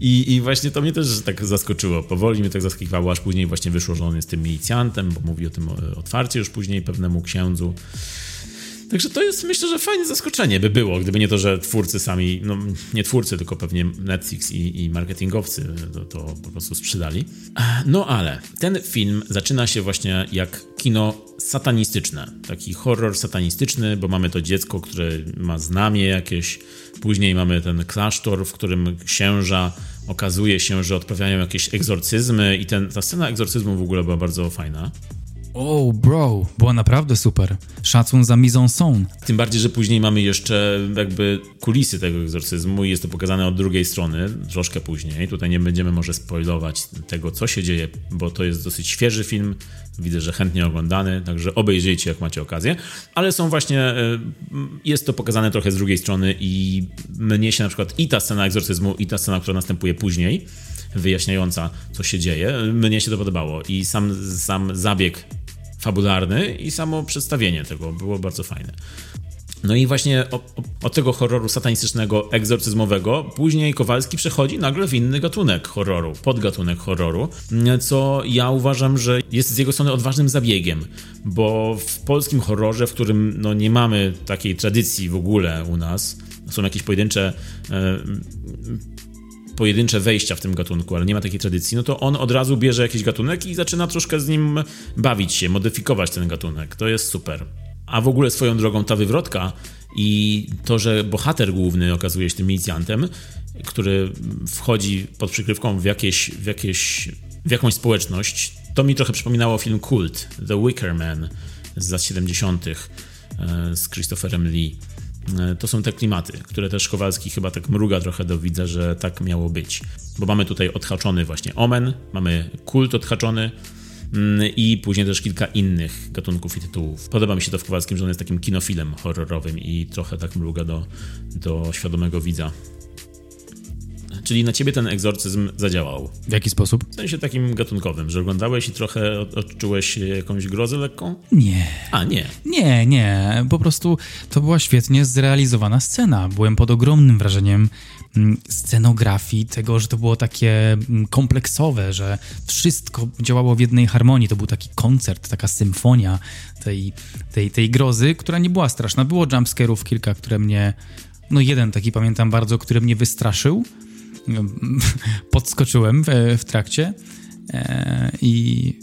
I, I właśnie to mnie też tak zaskoczyło. Powoli mnie tak zaskakiwało, aż później właśnie wyszło, że on jest tym milicjantem, bo mówi o tym otwarcie już później pewnemu księdzu. Także to jest myślę, że fajne zaskoczenie by było, gdyby nie to, że twórcy sami, no nie twórcy, tylko pewnie Netflix i, i marketingowcy to, to, po prostu sprzedali. No ale ten film zaczyna się właśnie jak kino satanistyczne, taki horror satanistyczny, bo mamy to dziecko, które ma znamie jakieś, później mamy ten klasztor, w którym księża okazuje się, że odprawiają jakieś egzorcyzmy i ten, ta scena egzorcyzmu w ogóle była bardzo fajna Oh, bro, była naprawdę super. Szacun za mise en scène. Tym bardziej, że później mamy jeszcze jakby kulisy tego egzorcyzmu i jest to pokazane od drugiej strony, troszkę później. Tutaj nie będziemy może spoilować tego, co się dzieje, bo to jest dosyć świeży film. Widzę, że chętnie oglądany, także obejrzyjcie, jak macie okazję. Ale są właśnie, e, jest to pokazane trochę z drugiej strony i mnie się na przykład i ta scena egzorcyzmu, i ta scena, która następuje później, wyjaśniająca, co się dzieje, mnie się to podobało. I sam, sam zabieg fabularny i samo przedstawienie tego było bardzo fajne. No i właśnie od tego horroru satanistycznego, egzorcyzmowego, później Kowalski przechodzi nagle w inny gatunek horroru, podgatunek horroru, co ja uważam, że jest z jego strony odważnym zabiegiem, bo w polskim horrorze, w którym no, nie mamy takiej tradycji w ogóle u nas, są jakieś pojedyncze e, pojedyncze wejścia w tym gatunku, ale nie ma takiej tradycji, no to on od razu bierze jakiś gatunek i zaczyna troszkę z nim bawić się, modyfikować ten gatunek. To jest super. A w ogóle swoją drogą ta wywrotka i to, że bohater główny okazuje się tym milicjantem, który wchodzi pod przykrywką w, jakieś, w, jakieś, w jakąś społeczność, to mi trochę przypominało film Kult, The Wicker Man z lat 70. E, z Christopherem Lee. E, to są te klimaty, które też Kowalski chyba tak mruga trochę do widza, że tak miało być. Bo mamy tutaj odhaczony właśnie Omen, mamy kult odhaczony, mm, i później też kilka innych gatunków i tytułów. Podoba mi się to w Kowalskim, że on jest takim kinofilem horrorowym i trochę tak mruga do, do świadomego widza. Czyli na ciebie ten egzorcyzm zadziałał. W jaki sposób? W sensie takim gatunkowym, że oglądałeś i trochę odczułeś jakąś grozę lekką? Nie. A, nie. Nie, nie. Po prostu to była świetnie zrealizowana scena. Byłem pod ogromnym wrażeniem mm, scenografii, tego, że to było takie mm, kompleksowe, że wszystko działało w jednej harmonii. To był taki koncert, taka symfonia tej, tej, tej grozy, która nie była straszna. Było jumpscarów kilka, które mnie... No jeden taki pamiętam bardzo, który mnie wystraszył, [laughs] podskoczyłem w, w trakcie e, i,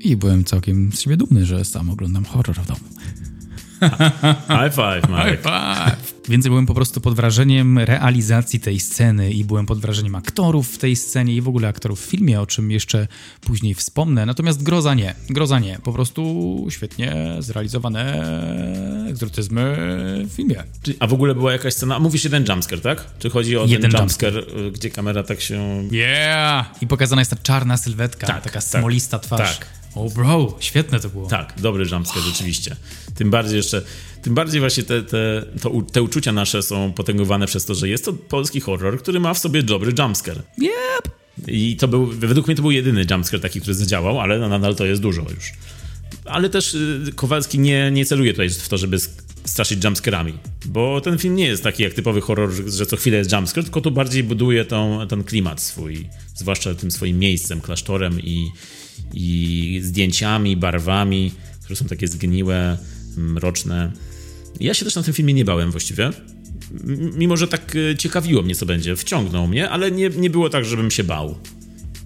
i byłem całkiem z siebie dumny, że sam oglądam horror w domu. [laughs] High five, Marek. High five. Więc byłem po prostu pod wrażeniem realizacji tej sceny i byłem pod wrażeniem aktorów w tej scenie i w ogóle aktorów w filmie, o czym jeszcze później wspomnę. Natomiast groza nie. Groza nie. Po prostu świetnie zrealizowane egzorcyzmy w filmie. A w ogóle była jakaś scena, mówisz jeden jumpscare, tak? Czy chodzi o jeden ten jumpscare, jumpscare, gdzie kamera tak się... Yeah! I pokazana jest ta czarna sylwetka, tak, taka tak, smolista twarz. Tak. O bro, świetne to było. Tak, dobry jumpscare rzeczywiście. Tym bardziej jeszcze, tym bardziej właśnie te, te, to, te uczucia nasze są potęgowane przez to, że jest to polski horror, który ma w sobie dobry jumpscare. Yep. I to był, według mnie to był jedyny jumpscare taki, który zadziałał, ale nadal to jest dużo już. Ale też y, Kowalski nie, nie celuje tutaj w to, żeby straszyć jumpscarami, bo ten film nie jest taki jak typowy horror, że co chwilę jest jumpscare, tylko tu bardziej buduje tą, ten klimat swój, zwłaszcza tym swoim miejscem, klasztorem i, i zdjęciami, barwami, które są takie zgniłe, mroczne. Ja się też na tym filmie nie bałem właściwie. Mimo, że tak e, ciekawiło mnie, co będzie. Wciągnął mnie, ale nie, nie było tak, żebym się bał.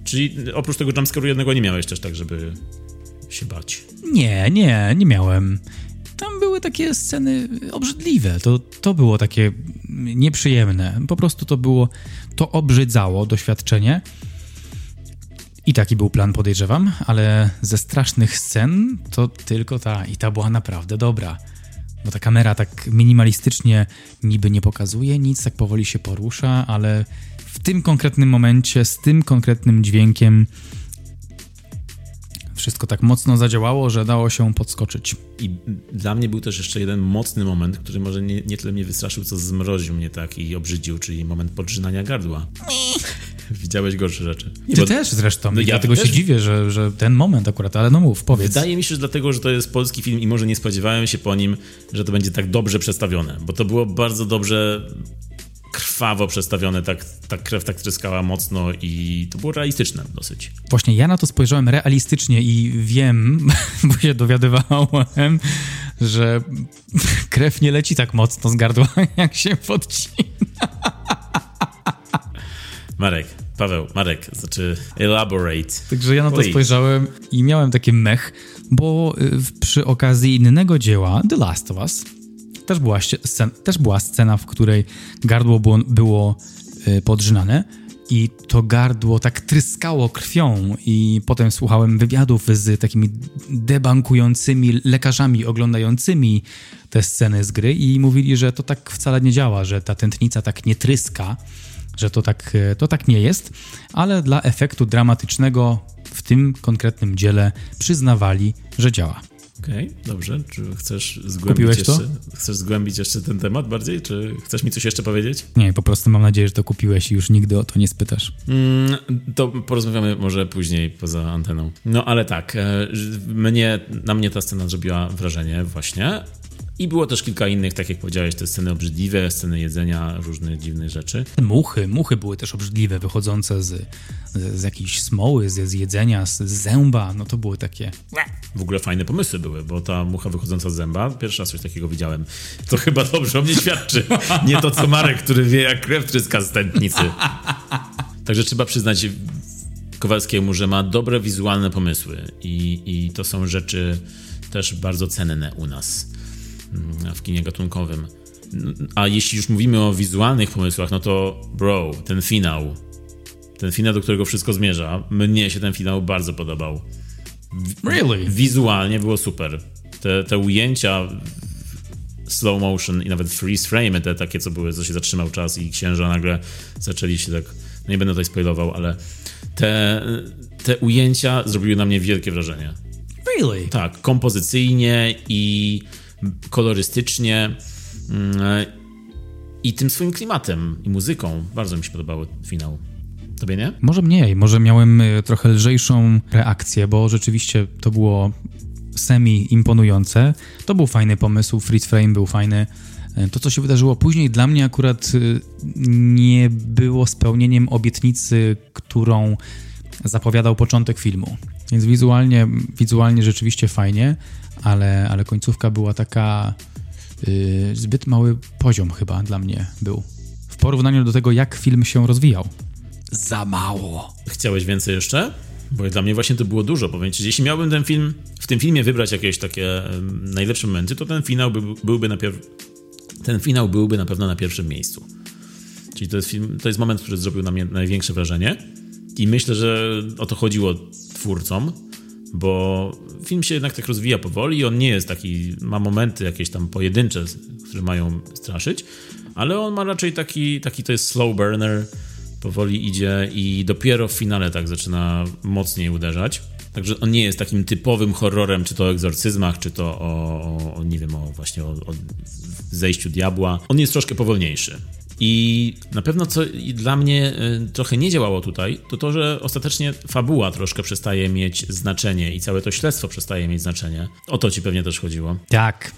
Czyli oprócz tego jumpscare'u jednego nie miałeś też tak, żeby się bać. Nie, nie, nie miałem. Tam były takie sceny obrzydliwe. To, to było takie nieprzyjemne. Po prostu to było, to obrzydzało doświadczenie. I taki był plan, podejrzewam, ale ze strasznych scen to tylko ta i ta była naprawdę dobra. Bo ta kamera tak minimalistycznie niby nie pokazuje nic, tak powoli się porusza, ale w tym konkretnym momencie, z tym konkretnym dźwiękiem wszystko tak mocno zadziałało, że dało się podskoczyć. I dla mnie był też jeszcze jeden mocny moment, który może nie, nie tyle mnie wystraszył, co zmroził mnie tak i obrzydził, czyli moment podrzynania gardła. Widziałeś gorsze rzeczy. Nie, Ty bo... też zresztą. No ja dlatego też... się dziwię, że, że ten moment akurat, ale no mów, powiedz. Wydaje mi się, że dlatego, że to jest polski film i może nie spodziewałem się po nim, że to będzie tak dobrze przedstawione, bo to było bardzo dobrze krwawo przedstawione, tak, ta krew tak tryskała mocno i to było realistyczne dosyć. Właśnie ja na to spojrzałem realistycznie i wiem, [laughs] bo się dowiadywałem, że [laughs] krew nie leci tak mocno z gardła, [laughs] jak się podcina. Marek, Paweł, Marek, znaczy elaborate. Także ja na to spojrzałem i miałem takie mech, bo y, przy okazji innego dzieła, The Last of Us, też była, scena, też była scena, w której gardło było, było y, podrzynane i to gardło tak tryskało krwią i potem słuchałem wywiadów z takimi debankującymi lekarzami oglądającymi te sceny z gry i mówili, że to tak wcale nie działa, że ta tętnica tak nie tryska, że to tak, to tak nie jest, ale dla efektu dramatycznego w tym konkretnym dziele przyznawali, że działa. Okej, okay, dobrze. Czy chcesz zgłębić Kupiłeś jeszcze, to? Chcesz zgłębić jeszcze ten temat bardziej? Czy chcesz mi coś jeszcze powiedzieć? Nie, po prostu mam nadzieję, że to kupiłeś i już nigdy o to nie spytasz. Mm, to porozmawiamy może później poza anteną. No ale tak, e, mnie, na mnie ta scena zrobiła wrażenie właśnie. I było też kilka innych, tak jak powiedziałeś, te sceny obrzydliwe, sceny jedzenia różnych dziwnych rzeczy. Muchy, muchy były też obrzydliwe, wychodzące z, z, z jakiejś smoły, z, z jedzenia, z, z zęba, no to były takie... W ogóle fajne pomysły były, bo ta mucha wychodząca z zęba, pierwszy raz coś takiego widziałem. To chyba dobrze o mnie świadczy. Nie to co Marek, który wie jak krew tryska z tętnicy. Także trzeba przyznać Kowalskiemu, że ma dobre wizualne pomysły i, i to są rzeczy też bardzo cenne u nas w kinie gatunkowym. A jeśli już mówimy o wizualnych pomysłach, no to bro, ten finał, ten finał, do którego wszystko zmierza, mnie się ten finał bardzo podobał. Really? Wizualnie było super. Te, te ujęcia slow motion i nawet freeze frame, te takie, co były, co się zatrzymał czas i księża nagle zaczęli się tak, no nie będę tutaj spoilował, ale te, te ujęcia zrobiły na mnie wielkie wrażenie. Really? Tak, kompozycyjnie i kolorystycznie mm, i tym swoim klimatem i muzyką. Bardzo mi się podobały finał. Tobie nie? Może mniej, może miałem y, trochę lżejszą reakcję, bo rzeczywiście to było semi imponujące. To był fajny pomysł, freeze frame był fajny. Y, to, co się wydarzyło później, dla mnie akurat y, nie było spełnieniem obietnicy, którą zapowiadał początek filmu. Więc wizualnie, wizualnie rzeczywiście fajnie, ale, ale końcówka była taka yy, zbyt mały poziom chyba dla mnie był. W porównaniu do tego, jak film się rozwijał. Za mało. Chciałeś więcej jeszcze? Bo dla mnie właśnie to było dużo. Powiem ci, jeśli miałbym ten film, w tym filmie wybrać jakieś takie najlepsze momenty, to ten finał by, byłby na ten finał byłby na pewno na pierwszym miejscu. Czyli to jest film, to jest moment, który zrobił na mnie największe wrażenie. I myślę, że o to chodziło twórcom, bo film się jednak tak rozwija powoli on nie jest taki, ma momenty jakieś tam pojedyncze, które mają straszyć, ale on ma raczej taki, taki to jest slow burner, powoli idzie i dopiero w finale tak zaczyna mocniej uderzać. Także on nie jest takim typowym horrorem, czy to o egzorcyzmach, czy to o, o nie wiem, o właśnie o, o zejściu diabła. On jest troszkę powolniejszy. I na pewno co dla mnie y, trochę nie działało tutaj, to to, że ostatecznie fabuła troszkę przestaje mieć znaczenie i całe to śledztwo przestaje mieć znaczenie. O to ci pewnie też chodziło. Tak.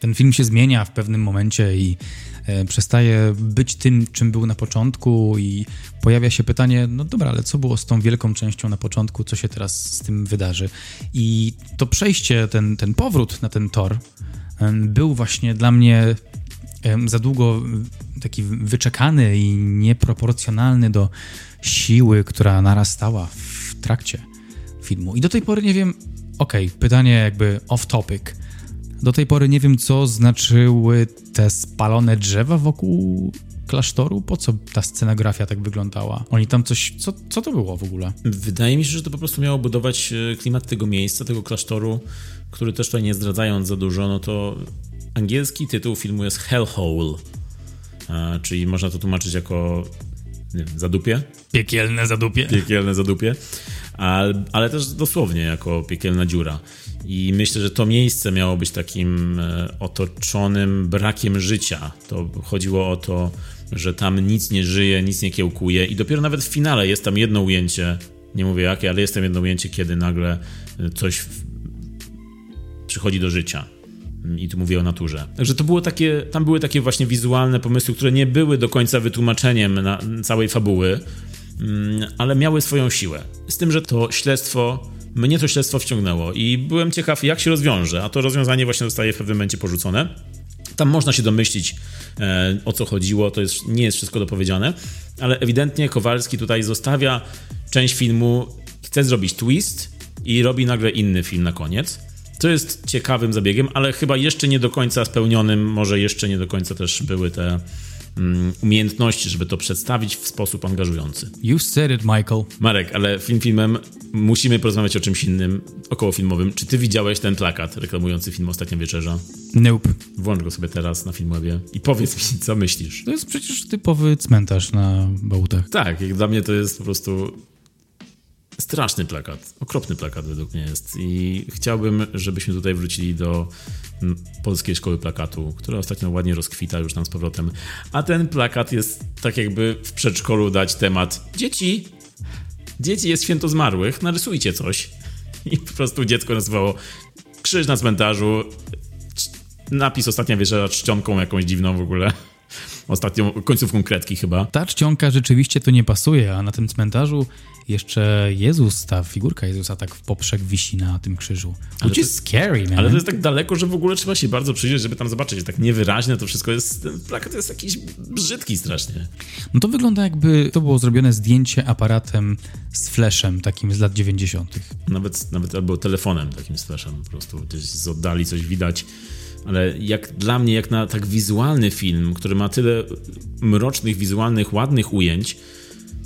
Ten film się zmienia w pewnym momencie i e, przestaje być tym, czym był na początku, i pojawia się pytanie: no dobra, ale co było z tą wielką częścią na początku, co się teraz z tym wydarzy? I to przejście, ten, ten powrót na ten tor był właśnie dla mnie za długo taki wyczekany i nieproporcjonalny do siły, która narastała w trakcie filmu. I do tej pory nie wiem, okej, okay, pytanie jakby off topic. Do tej pory nie wiem, co znaczyły te spalone drzewa wokół klasztoru? Po co ta scenografia tak wyglądała? Oni tam coś. Co, co to było w ogóle? Wydaje mi się, że to po prostu miało budować e, klimat tego miejsca, tego klasztoru, który też tutaj nie zdradzając za dużo, no to angielski tytuł filmu jest Hellhole, czyli można to tłumaczyć jako nie wiem, zadupie. Piekielne zadupie. Piekielne zadupie, ale, ale też dosłownie jako piekielna dziura. I myślę, że to miejsce miało być takim e, otoczonym brakiem życia. To chodziło o to, że tam nic nie żyje, nic nie kiełkuje i dopiero nawet w finale jest tam jedno ujęcie, nie mówię jakie, ale jest tam jedno ujęcie, kiedy nagle coś przychodzi do życia. I tu mówię o naturze. Także to było takie, tam były takie właśnie wizualne pomysły, które nie były do końca wytłumaczeniem całej fabuły, mm, ale miały swoją siłę. Z tym, że to śledztwo, mnie to śledztwo wciągnęło i byłem ciekaw, jak się rozwiąże, a to rozwiązanie właśnie zostaje w pewnym momencie porzucone. Tam można się domyślić, e, o co chodziło, to jest, nie jest wszystko dopowiedziane, ale ewidentnie Kowalski tutaj zostawia część filmu, chce zrobić twist i robi nagle inny film na koniec. Co jest ciekawym zabiegiem, ale chyba jeszcze nie do końca spełnionym, może jeszcze nie do końca też były te mm, umiejętności, żeby to przedstawić w sposób angażujący. You said it, Michael. Marek, ale film filmem musimy porozmawiać o czymś innym, okołofilmowym. Czy ty widziałeś ten plakat reklamujący film Ostatnia Wieczerza? Nope. Włącz go sobie teraz na Filmwebie i powiedz mi, co myślisz. To jest przecież typowy cmentarz na bałutach. Tak, jak dla mnie to jest po prostu straszny plakat, okropny plakat według mnie jest. I chciałbym, żebyśmy tutaj wrócili do mm, polskiej szkoły plakatu, która ostatnio ładnie rozkwita już tam z powrotem, a ten plakat jest tak jakby w przedszkolu dać temat dzieci, dzieci jest święto zmarłych, narysujcie coś. [laughs] I po prostu dziecko nazywało krzyż na cmentarzu, napis ostatnia wieczera czcionką jakąś dziwną w ogóle. Ostatnią końcówką kredki chyba. Ta czcionka rzeczywiście to nie pasuje, a na tym cmentarzu jeszcze Jezus, ta figurka Jezusa tak w poprzek wisi na tym krzyżu. Ale to jest- scary, man. Ale to jest tak daleko, że w ogóle trzeba się bardzo przyjrzeć, żeby tam zobaczyć. Tak niewyraźne to wszystko jest. Ten plakat jest jakiś brzydki strasznie. No to wygląda jakby to było zrobione zdjęcie aparatem z flashem, takim z lat 90. Nawet, nawet albo telefonem takim slashem, po prostu gdzieś z oddali coś widać. Ale jak dla mnie, jak na tak wizualny film, który ma tyle mrocznych, wizualnych, ładnych ujęć,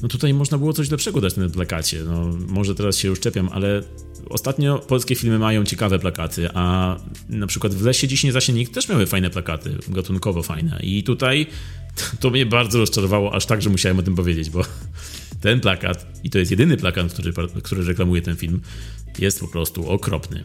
no tutaj można było coś lepszego dać na tym plakacie. No, może teraz się już czepiam, ale ostatnio polskie filmy mają ciekawe plakaty, a na przykład w Lesie Dziś nie zaśnie nikt też miały fajne plakaty, gatunkowo fajne. I tutaj [laughs] to mnie bardzo rozczarowało, aż tak, że musiałem o tym powiedzieć, bo [laughs] ten plakat, i to jest jedyny plakat, który, który reklamuje ten film, jest po prostu okropny.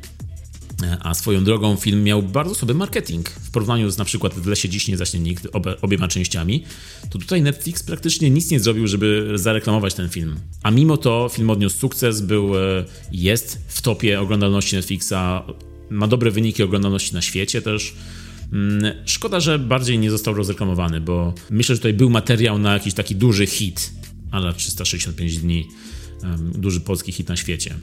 A swoją drogą film miał bardzo sobie marketing w porównaniu z na przykład W lesie dziś nie zaśnie nikt obe, obiema częściami, to tutaj Netflix praktycznie nic nie zrobił, żeby zareklamować ten film. A mimo to film odniósł sukces, był, e, jest w topie oglądalności Netflixa, ma dobre wyniki oglądalności na świecie też. Mm, Szkoda, że bardziej nie został rozreklamowany, bo myślę, że tutaj był materiał na jakiś taki duży hit, ale 365 dni, duży polski hit na świecie.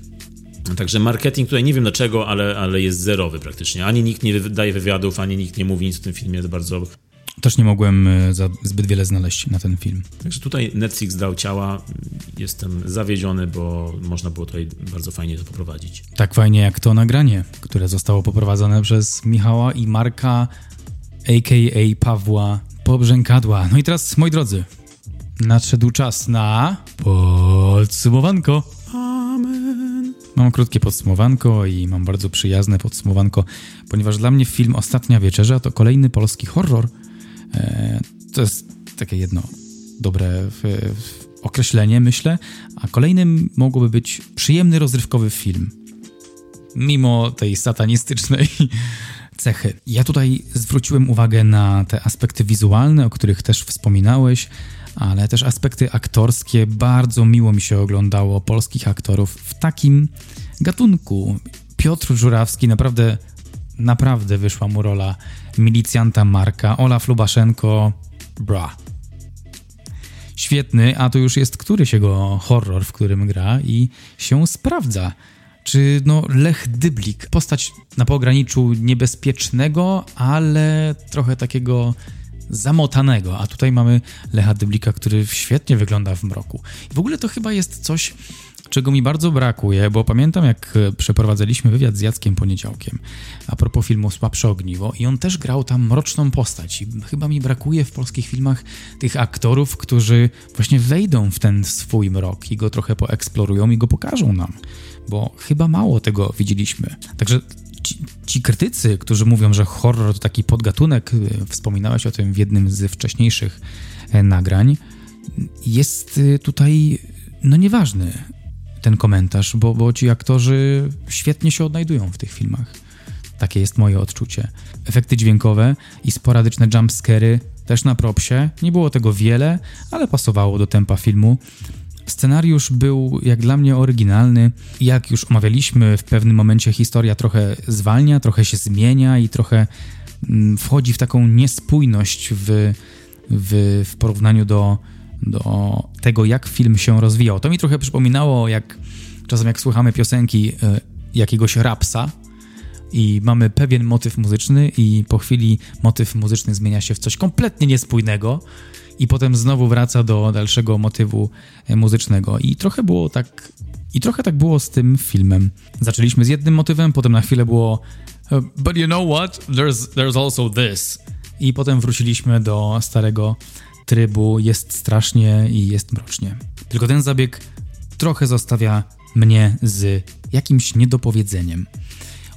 Także marketing tutaj nie wiem dlaczego, ale, ale jest zerowy praktycznie. Ani nikt nie daje wywiadów, ani nikt nie mówi nic o tym filmie. Jest bardzo. Też nie mogłem e, za zbyt wiele znaleźć na ten film. Także tutaj Netflix dał ciała. Jestem zawiedziony, bo można było tutaj bardzo fajnie to poprowadzić. Tak fajnie jak to nagranie, które zostało poprowadzone przez Michała i Marka, a.k.a. Pawła Pobrzękadła. No i teraz, moi drodzy, nadszedł czas na podsumowanko. Mam krótkie podsumowanko i mam bardzo przyjazne podsumowanko, ponieważ dla mnie film Ostatnia Wieczerza to kolejny polski horror. E, to jest takie jedno dobre w określenie, myślę, a kolejnym mogłoby być przyjemny, rozrywkowy film. Mimo tej satanistycznej [laughs] cechy. Ja tutaj zwróciłem uwagę na te aspekty wizualne, o których też wspominałeś, ale też aspekty aktorskie. Bardzo miło mi się oglądało polskich aktorów w takim gatunku. Piotr Żurawski naprawdę, naprawdę wyszła mu rola milicjanta Marka. Olaf Lubaszenko, bra. Świetny, a to już jest któryś jego horror, w którym gra i się sprawdza. Czy no Lech Dyblik, postać na pograniczu niebezpiecznego, ale trochę takiego zamotanego, a tutaj mamy Lecha Dyblika, który świetnie wygląda w mroku. I w ogóle to chyba jest coś, czego mi bardzo brakuje, bo pamiętam jak e, przeprowadzaliśmy wywiad z Jackiem Poniedziałkiem a propos filmu Słabsze Ogniwo i on też grał tam mroczną postać i chyba mi brakuje w polskich filmach tych aktorów, którzy właśnie wejdą w ten swój mrok i go trochę poeksplorują i go pokażą nam, bo chyba mało tego widzieliśmy. Także ci, ci krytycy, którzy mówią, że horror to taki podgatunek, y, wspominałeś o tym w jednym z wcześniejszych e, nagrań, jest y, tutaj no nieważny ten komentarz, bo, bo ci aktorzy świetnie się odnajdują w tych filmach. Takie jest moje odczucie. Efekty dźwiękowe i sporadyczne jumpscary też na propsie. Nie było tego wiele, ale pasowało do tempa filmu. Scenariusz był jak dla mnie oryginalny. Jak już omawialiśmy, w pewnym momencie historia trochę zwalnia, trochę się zmienia i trochę mm, wchodzi w taką niespójność w, w, w porównaniu do, do tego, jak film się rozwijał. To mi trochę przypominało, jak czasem jak słuchamy piosenki y, jakiegoś rapsa, i mamy pewien motyw muzyczny, i po chwili motyw muzyczny zmienia się w coś kompletnie niespójnego, i potem znowu wraca do dalszego motywu e, muzycznego. I trochę było tak. I trochę tak było z tym filmem. Zaczęliśmy z jednym motywem, potem na chwilę było "Uh, But you know what? There's, there's also this. I potem wróciliśmy do starego trybu, jest strasznie i jest mrocznie. Tylko ten zabieg trochę zostawia mnie z jakimś niedopowiedzeniem.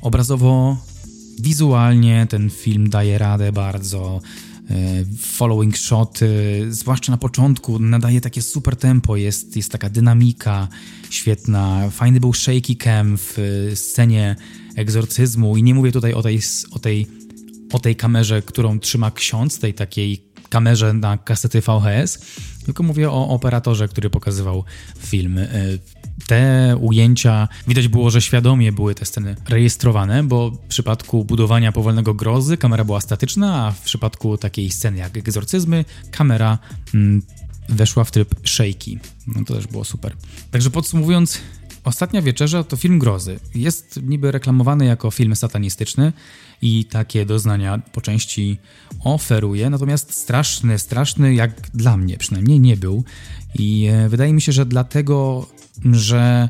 Obrazowo, wizualnie ten film daje radę bardzo. E, following shot, zwłaszcza na początku, nadaje takie super tempo, jest, jest taka dynamika świetna. Fajny był shaky cam w e, scenie egzorcyzmu i nie mówię tutaj o tej, o tej, o tej kamerze, którą trzyma ksiądz, tej takiej kamerze na kasety VHS, tylko mówię o operatorze, który pokazywał film. Te ujęcia, widać było, że świadomie były te sceny rejestrowane, bo w przypadku budowania powolnego grozy kamera była statyczna, a w przypadku takiej sceny jak egzorcyzmy kamera mm, weszła w tryb shaky. No to też było super. Także podsumowując, Ostatnia Wieczerza to film grozy. Jest niby reklamowany jako film satanistyczny i takie doznania po części oferuje, natomiast straszny, straszny jak dla mnie przynajmniej nie był. I e, wydaje mi się, że dlatego, że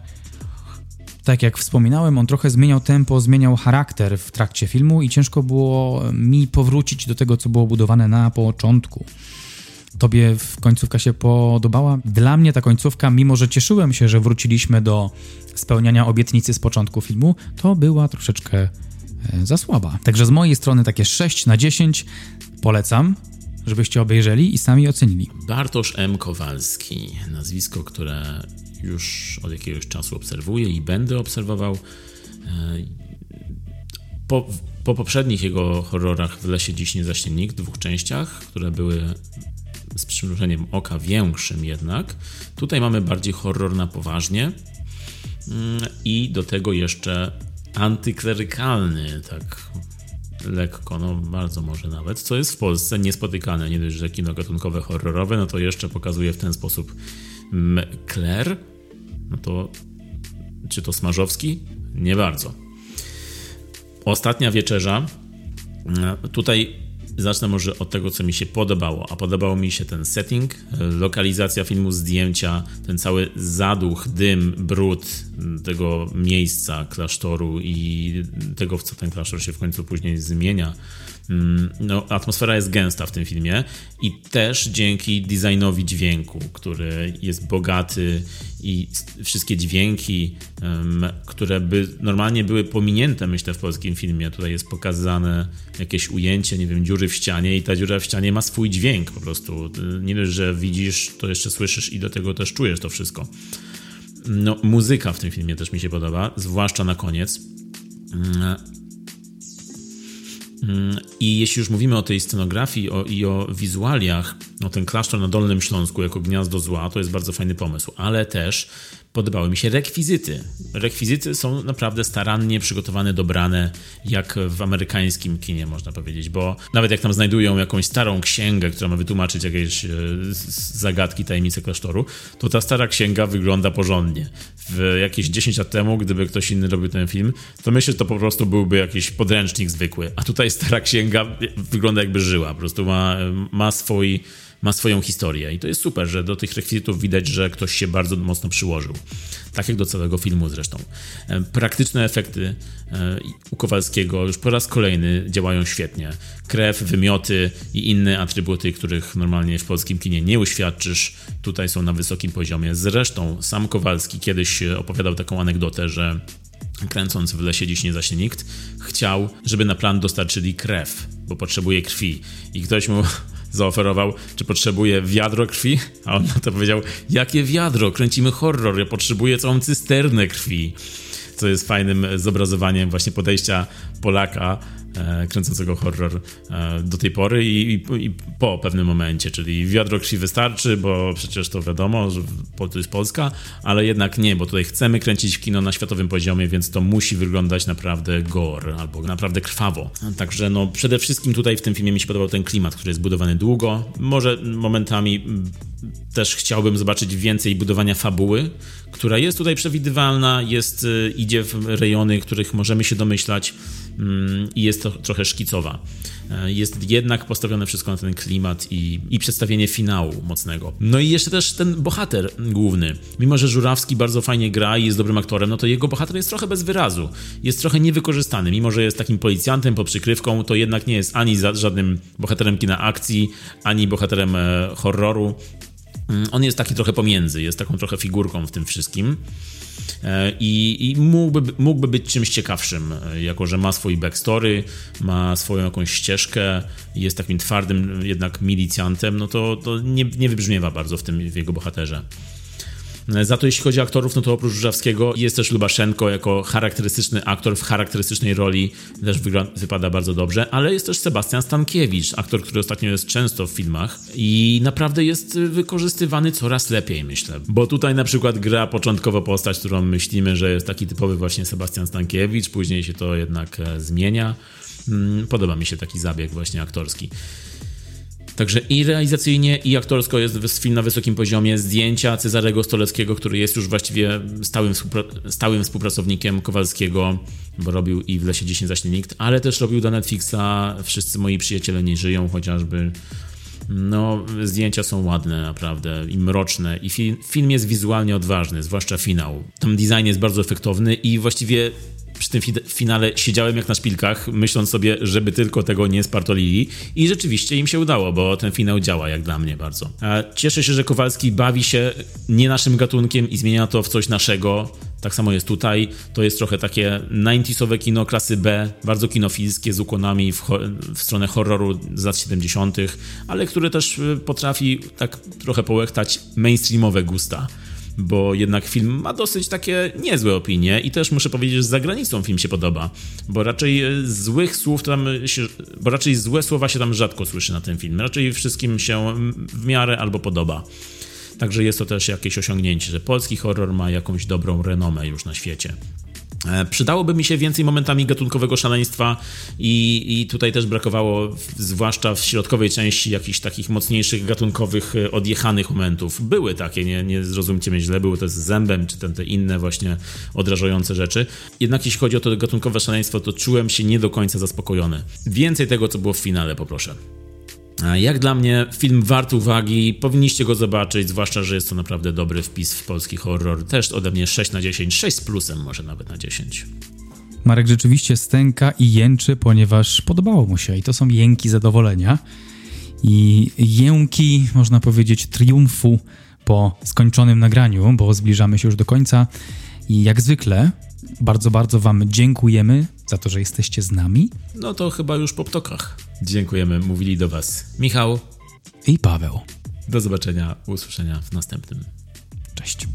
tak jak wspominałem, on trochę zmieniał tempo, zmieniał charakter w trakcie filmu i ciężko było mi powrócić do tego, co było budowane na początku. Tobie w końcówka się podobała? Dla mnie ta końcówka, mimo że cieszyłem się, że wróciliśmy do spełniania obietnicy z początku filmu, to była troszeczkę e, za słaba. Także z mojej strony takie 6 na 10 polecam, żebyście obejrzeli i sami ocenili. Bartosz M. Kowalski, nazwisko, które już od jakiegoś czasu obserwuję i będę obserwował. E, po, po poprzednich jego horrorach w Lesie Dziś nie zaśnie nikt, dwóch częściach, które były z przymrużeniem oka większym jednak. Tutaj mamy bardziej horror na poważnie mm, i do tego jeszcze antyklerykalny, tak lekko, no bardzo może nawet, co jest w Polsce niespotykane. Nie dość, że kino gatunkowe horrorowe, no to jeszcze pokazuje w ten sposób Kler, no to czy to Smarzowski? Nie bardzo. Ostatnia wieczerza. Tutaj Zacznę może od tego, co mi się podobało. A podobał mi się ten setting, lokalizacja filmu, zdjęcia, ten cały zaduch, dym, brud tego miejsca klasztoru i tego, w co ten klasztor się w końcu później zmienia. Mm, no, atmosfera jest gęsta w tym filmie i też dzięki designowi dźwięku, który jest bogaty i wszystkie dźwięki, które by normalnie były pominięte, myślę, w polskim filmie. Tutaj jest pokazane jakieś ujęcie, nie wiem, dziury w ścianie i ta dziura w ścianie ma swój dźwięk po prostu. Nie dość, że widzisz, to jeszcze słyszysz i do tego też czujesz to wszystko. No, muzyka w tym filmie też mi się podoba, zwłaszcza na koniec. Mm, I jeśli już mówimy o tej scenografii o, i o wizualiach, no ten klasztor na Dolnym Śląsku jako gniazdo zła to jest bardzo fajny pomysł, ale też podobały mi się rekwizyty. Rekwizyty są naprawdę starannie przygotowane, dobrane, jak w amerykańskim kinie, można powiedzieć, bo nawet jak tam znajdują jakąś starą księgę, która ma wytłumaczyć jakieś e, zagadki, tajemnice klasztoru, to ta stara księga wygląda porządnie. W jakieś 10 lat temu, gdyby ktoś inny robił ten film, to myślę, że to po prostu byłby jakiś podręcznik zwykły, a tutaj stara księga wygląda jakby żyła, po prostu ma, ma swój ma swoją historię i to jest super, że do tych rekwizytów widać, że ktoś się bardzo mocno przyłożył. Tak jak do całego filmu zresztą. E, praktyczne efekty e, u Kowalskiego już po raz kolejny działają świetnie. Krew, wymioty i inne atrybuty, których normalnie w polskim kinie nie uświadczysz, tutaj są na wysokim poziomie. Zresztą sam Kowalski kiedyś opowiadał taką anegdotę, że kręcąc w lesie dziś nie zaśnie nikt, chciał, żeby na plan dostarczyli krew, bo potrzebuje krwi. I ktoś mu zaoferował, czy potrzebuje wiadro krwi, a on na to powiedział, jakie wiadro, kręcimy horror, ja potrzebuję całą cysternę krwi. Co jest fajnym zobrazowaniem właśnie podejścia Polaka kręcącego horror e, do tej pory i, i, i, po pewnym momencie, czyli wiadro krwi wystarczy, bo przecież to wiadomo, że to jest Polska, ale jednak nie, bo tutaj chcemy kręcić kino na światowym poziomie, więc to musi wyglądać naprawdę gore albo naprawdę krwawo. Także no przede wszystkim tutaj w tym filmie mi się podobał ten klimat, który jest budowany długo. Może momentami też chciałbym zobaczyć więcej budowania fabuły, która jest tutaj przewidywalna, jest, y, idzie w rejony, których możemy się domyślać mm, i jest to trochę szkicowa. E, jest jednak postawione wszystko na ten klimat i, i przedstawienie finału mocnego. No i jeszcze też ten bohater główny. Mimo, że Żurawski bardzo fajnie gra i jest dobrym aktorem, no to jego bohater jest trochę bez wyrazu. Jest trochę niewykorzystany. Mimo, że jest takim policjantem pod przykrywką, to jednak nie jest ani żadnym bohaterem kina akcji, ani bohaterem e, horroru. Mm, on jest taki trochę pomiędzy, jest taką trochę figurką w tym wszystkim. E, I, i mógłby, mógłby być czymś ciekawszym, e, jako że ma swój backstory, ma swoją jakąś ścieżkę, jest takim twardym jednak milicjantem, no to, to nie, nie wybrzmiewa bardzo w tym w jego bohaterze. Za to jeśli chodzi o aktorów, no to oprócz Żurawskiego jest też Lubaszenko jako charakterystyczny aktor w charakterystycznej roli, też wypada bardzo dobrze, ale jest też Sebastian Stankiewicz, aktor, który ostatnio jest często w filmach i naprawdę jest wykorzystywany coraz lepiej, myślę. Bo tutaj na przykład gra początkowo postać, którą myślimy, że jest taki typowy właśnie Sebastian Stankiewicz, później się to jednak e, zmienia. Mm, podoba mi się taki zabieg właśnie aktorski. Także i realizacyjnie, i aktorsko jest film na wysokim poziomie. Zdjęcia Cezarego Stoleckiego, który jest już właściwie stałym, stałym współpracownikiem Kowalskiego, bo robił i w Lesie 10 zaśnie nikt, ale też robił dla Netflixa Wszyscy moi przyjaciele nie żyją chociażby. No, zdjęcia są ładne naprawdę i mroczne i film, film jest wizualnie odważny, zwłaszcza finał. Tam design jest bardzo efektowny i właściwie przy tym finale siedziałem jak na szpilkach, myśląc sobie, żeby tylko tego nie spartolili i rzeczywiście im się udało, bo ten finał działa jak dla mnie bardzo. Cieszę się, że Kowalski bawi się nie naszym gatunkiem i zmienia to w coś naszego. Tak samo jest tutaj. To jest trochę takie 90sowe kino klasy B, bardzo kinofilskie z ukłonami w, w stronę horroru z lat 70., ale które też y, potrafi tak trochę połechtać mainstreamowe gusta bo jednak film ma dosyć takie niezłe opinie i też muszę powiedzieć, że za granicą film się podoba, bo raczej e, złych słów tam się, bo raczej złe słowa się tam rzadko słyszy na tym filmie, raczej wszystkim się w miarę albo podoba. Także jest to też jakieś osiągnięcie, że polski horror ma jakąś dobrą renomę już na świecie. E, przydałoby mi się więcej momentami gatunkowego szaleństwa i, i tutaj też brakowało, zwłaszcza w środkowej części, jakichś takich mocniejszych gatunkowych e, odjechanych momentów. Były takie, nie, nie zrozumcie mnie źle, były to z zębem, czy te inne właśnie odrażające rzeczy. Jednak jeśli chodzi o to gatunkowe szaleństwo, to czułem się nie do końca zaspokojony. Więcej tego, co było w finale, poproszę. Jak dla mnie film wart uwagi, powinniście go zobaczyć, zwłaszcza, że jest to naprawdę dobry wpis w polski horror. Też ode mnie 6 na 10, 6 z plusem, może nawet na 10. Marek rzeczywiście stęka i jęczy, ponieważ podobało mu się i to są jęki zadowolenia i jęki, można powiedzieć, triumfu po skończonym nagraniu, bo zbliżamy się już do końca i jak zwykle bardzo, bardzo Wam dziękujemy za to, że jesteście z nami. No to chyba już po ptokach. Dziękujemy, mówili do Was Michał i Paweł. Do zobaczenia, usłyszenia w następnym. Cześć.